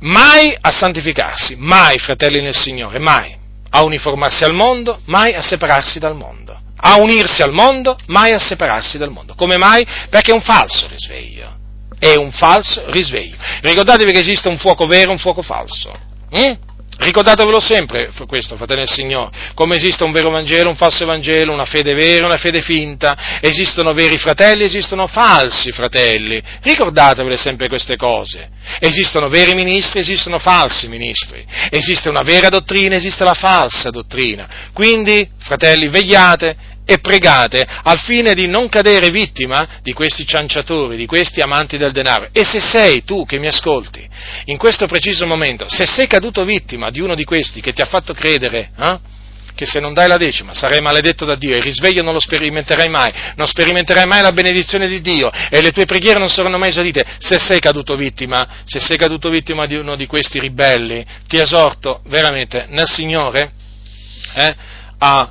mai a santificarsi, mai fratelli nel Signore, mai. A uniformarsi al mondo, mai a separarsi dal mondo, a unirsi al mondo, mai a separarsi dal mondo. Come mai? Perché è un falso risveglio è un falso risveglio. Ricordatevi che esiste un fuoco vero e un fuoco falso. Mm? Ricordatevelo sempre questo, fratelli del Signore, come esiste un vero Vangelo, un falso Vangelo, una fede vera, una fede finta, esistono veri fratelli, esistono falsi fratelli, ricordatevele sempre queste cose, esistono veri ministri, esistono falsi ministri, esiste una vera dottrina, esiste la falsa dottrina, quindi fratelli vegliate e pregate al fine di non cadere vittima di questi cianciatori, di questi amanti del denaro. E se sei tu che mi ascolti in questo preciso momento, se sei caduto vittima di uno di questi che ti ha fatto credere, eh, che se non dai la decima sarai maledetto da Dio, il risveglio non lo sperimenterai mai, non sperimenterai mai la benedizione di Dio e le tue preghiere non saranno mai esaudite. Se sei caduto vittima, se sei caduto vittima di uno di questi ribelli, ti esorto veramente nel Signore eh, a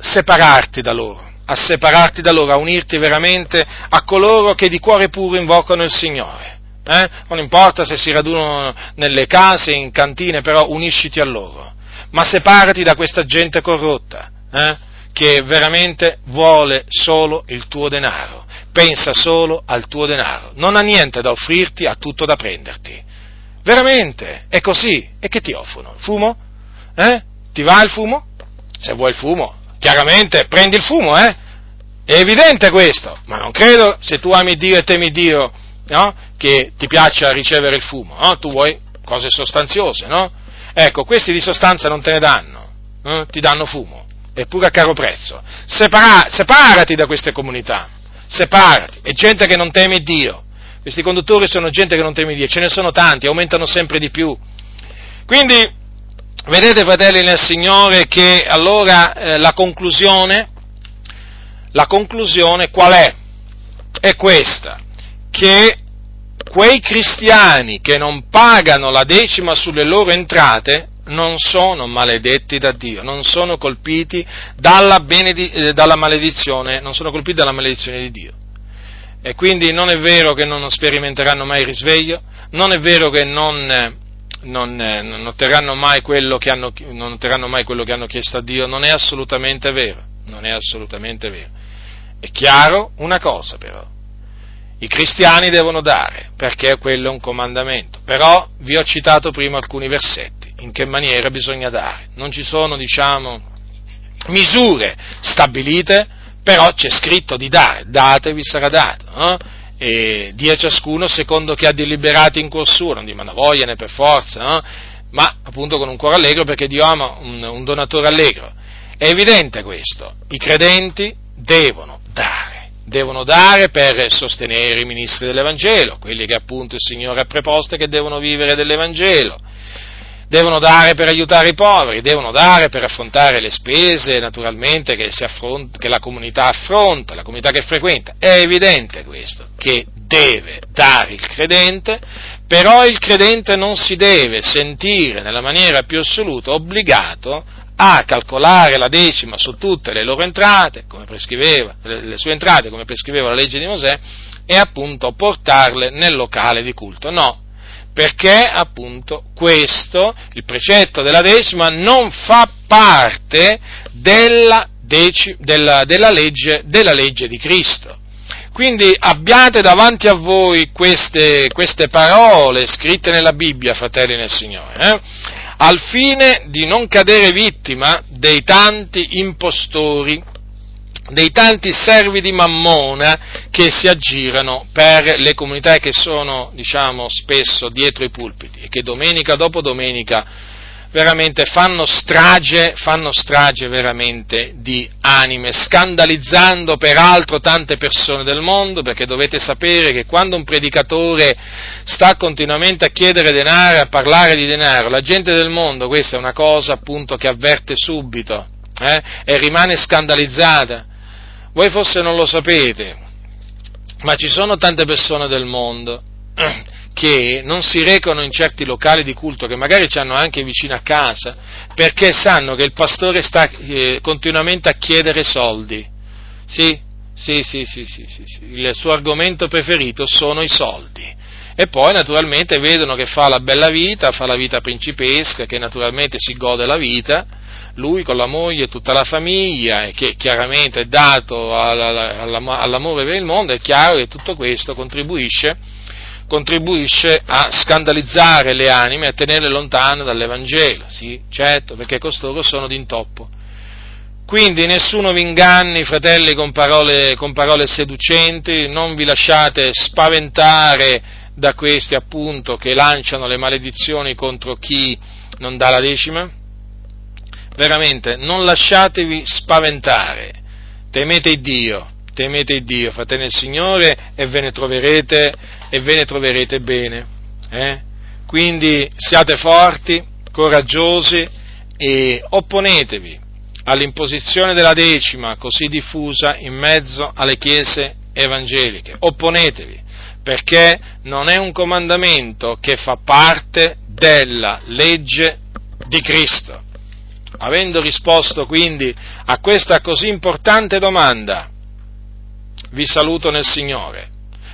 separarti da loro, a separarti da loro, a unirti veramente a coloro che di cuore puro invocano il Signore. Eh? Non importa se si radunano nelle case, in cantine, però unisciti a loro. Ma separati da questa gente corrotta, eh? che veramente vuole solo il tuo denaro, pensa solo al tuo denaro, non ha niente da offrirti, ha tutto da prenderti. Veramente, è così. E che ti offrono? Fumo? Eh? Ti va il fumo? Se vuoi il fumo, chiaramente prendi il fumo, eh? È evidente questo, ma non credo se tu ami Dio e temi Dio, no? Che ti piaccia ricevere il fumo, no? Tu vuoi cose sostanziose, no? Ecco, questi di sostanza non te ne danno, eh? ti danno fumo, eppure a caro prezzo. Separa- separati da queste comunità, separati, è gente che non teme Dio. Questi conduttori sono gente che non teme Dio, ce ne sono tanti, aumentano sempre di più. Quindi, Vedete, fratelli nel Signore, che allora eh, la conclusione, la conclusione qual è? È questa, che quei cristiani che non pagano la decima sulle loro entrate non sono maledetti da Dio, non sono colpiti dalla, benedi- eh, dalla maledizione, non sono colpiti dalla maledizione di Dio. E quindi non è vero che non sperimenteranno mai il risveglio, non è vero che non non, eh, non, otterranno mai hanno, non, otterranno mai quello che hanno chiesto a Dio, non è assolutamente vero, non è assolutamente vero. È chiaro una cosa però, i cristiani devono dare, perché quello è un comandamento, però vi ho citato prima alcuni versetti, in che maniera bisogna dare, non ci sono, diciamo, misure stabilite, però c'è scritto di dare, datevi sarà dato, no? E dia ciascuno secondo che ha deliberato in cuor suo, non di voglia né per forza, no? ma appunto con un cuore allegro perché Dio ama un, un donatore allegro. È evidente questo, i credenti devono dare, devono dare per sostenere i ministri dell'Evangelo, quelli che appunto il Signore ha preposto e che devono vivere dell'Evangelo devono dare per aiutare i poveri, devono dare per affrontare le spese naturalmente che, che, la comunità affronta, la comunità che frequenta. È evidente questo, che deve dare il credente, però il credente non si deve sentire nella maniera più assoluta obbligato a calcolare la decima su tutte le loro entrate, come prescriveva, le sue entrate, come prescriveva la legge di Mosè, e appunto portarle nel locale di culto. No, perché appunto questo, il precetto della decima, non fa parte della, deci, della, della, legge, della legge, di Cristo. Quindi abbiate davanti a voi queste, queste parole scritte nella Bibbia, fratelli nel Signore, eh? al fine di non cadere vittima dei tanti impostori dei tanti servi di Mammona che si aggirano per le comunità che sono, diciamo, spesso dietro i pulpiti e che domenica dopo domenica veramente fanno strage, fanno strage veramente di anime, scandalizzando peraltro tante persone del mondo, perché dovete sapere che quando un predicatore sta continuamente a chiedere denaro, a parlare di denaro, la gente del mondo, questa è una cosa appunto che avverte subito eh, e rimane scandalizzata. Voi forse non lo sapete, ma ci sono tante persone del mondo che non si recano in certi locali di culto, che magari ci hanno anche vicino a casa, perché sanno che il pastore sta eh, continuamente a chiedere soldi. Sì, sì, sì, sì, sì, sì, il suo argomento preferito sono i soldi. E poi naturalmente vedono che fa la bella vita, fa la vita principesca, che naturalmente si gode la vita, lui con la moglie e tutta la famiglia, che chiaramente è dato all'amore per il mondo, è chiaro che tutto questo contribuisce, contribuisce a scandalizzare le anime, a tenerle lontane dall'Evangelo, sì, certo, perché costoro sono d'intoppo. Quindi nessuno vi inganni, fratelli, con parole, con parole seducenti, non vi lasciate spaventare da questi appunto che lanciano le maledizioni contro chi non dà la decima, veramente non lasciatevi spaventare, temete Dio, temete Dio, fratelli del Signore e ve ne troverete, ve ne troverete bene. Eh? Quindi siate forti, coraggiosi e opponetevi all'imposizione della decima così diffusa in mezzo alle chiese evangeliche. Opponetevi, perché non è un comandamento che fa parte della legge di Cristo. Avendo risposto quindi a questa così importante domanda, vi saluto nel Signore.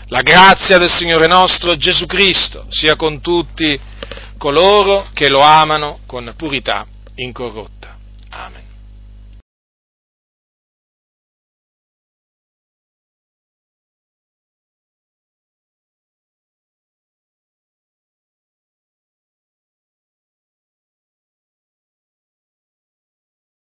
La grazia del Signore nostro Gesù Cristo sia con tutti coloro che lo amano con purità incorrotta. Amen.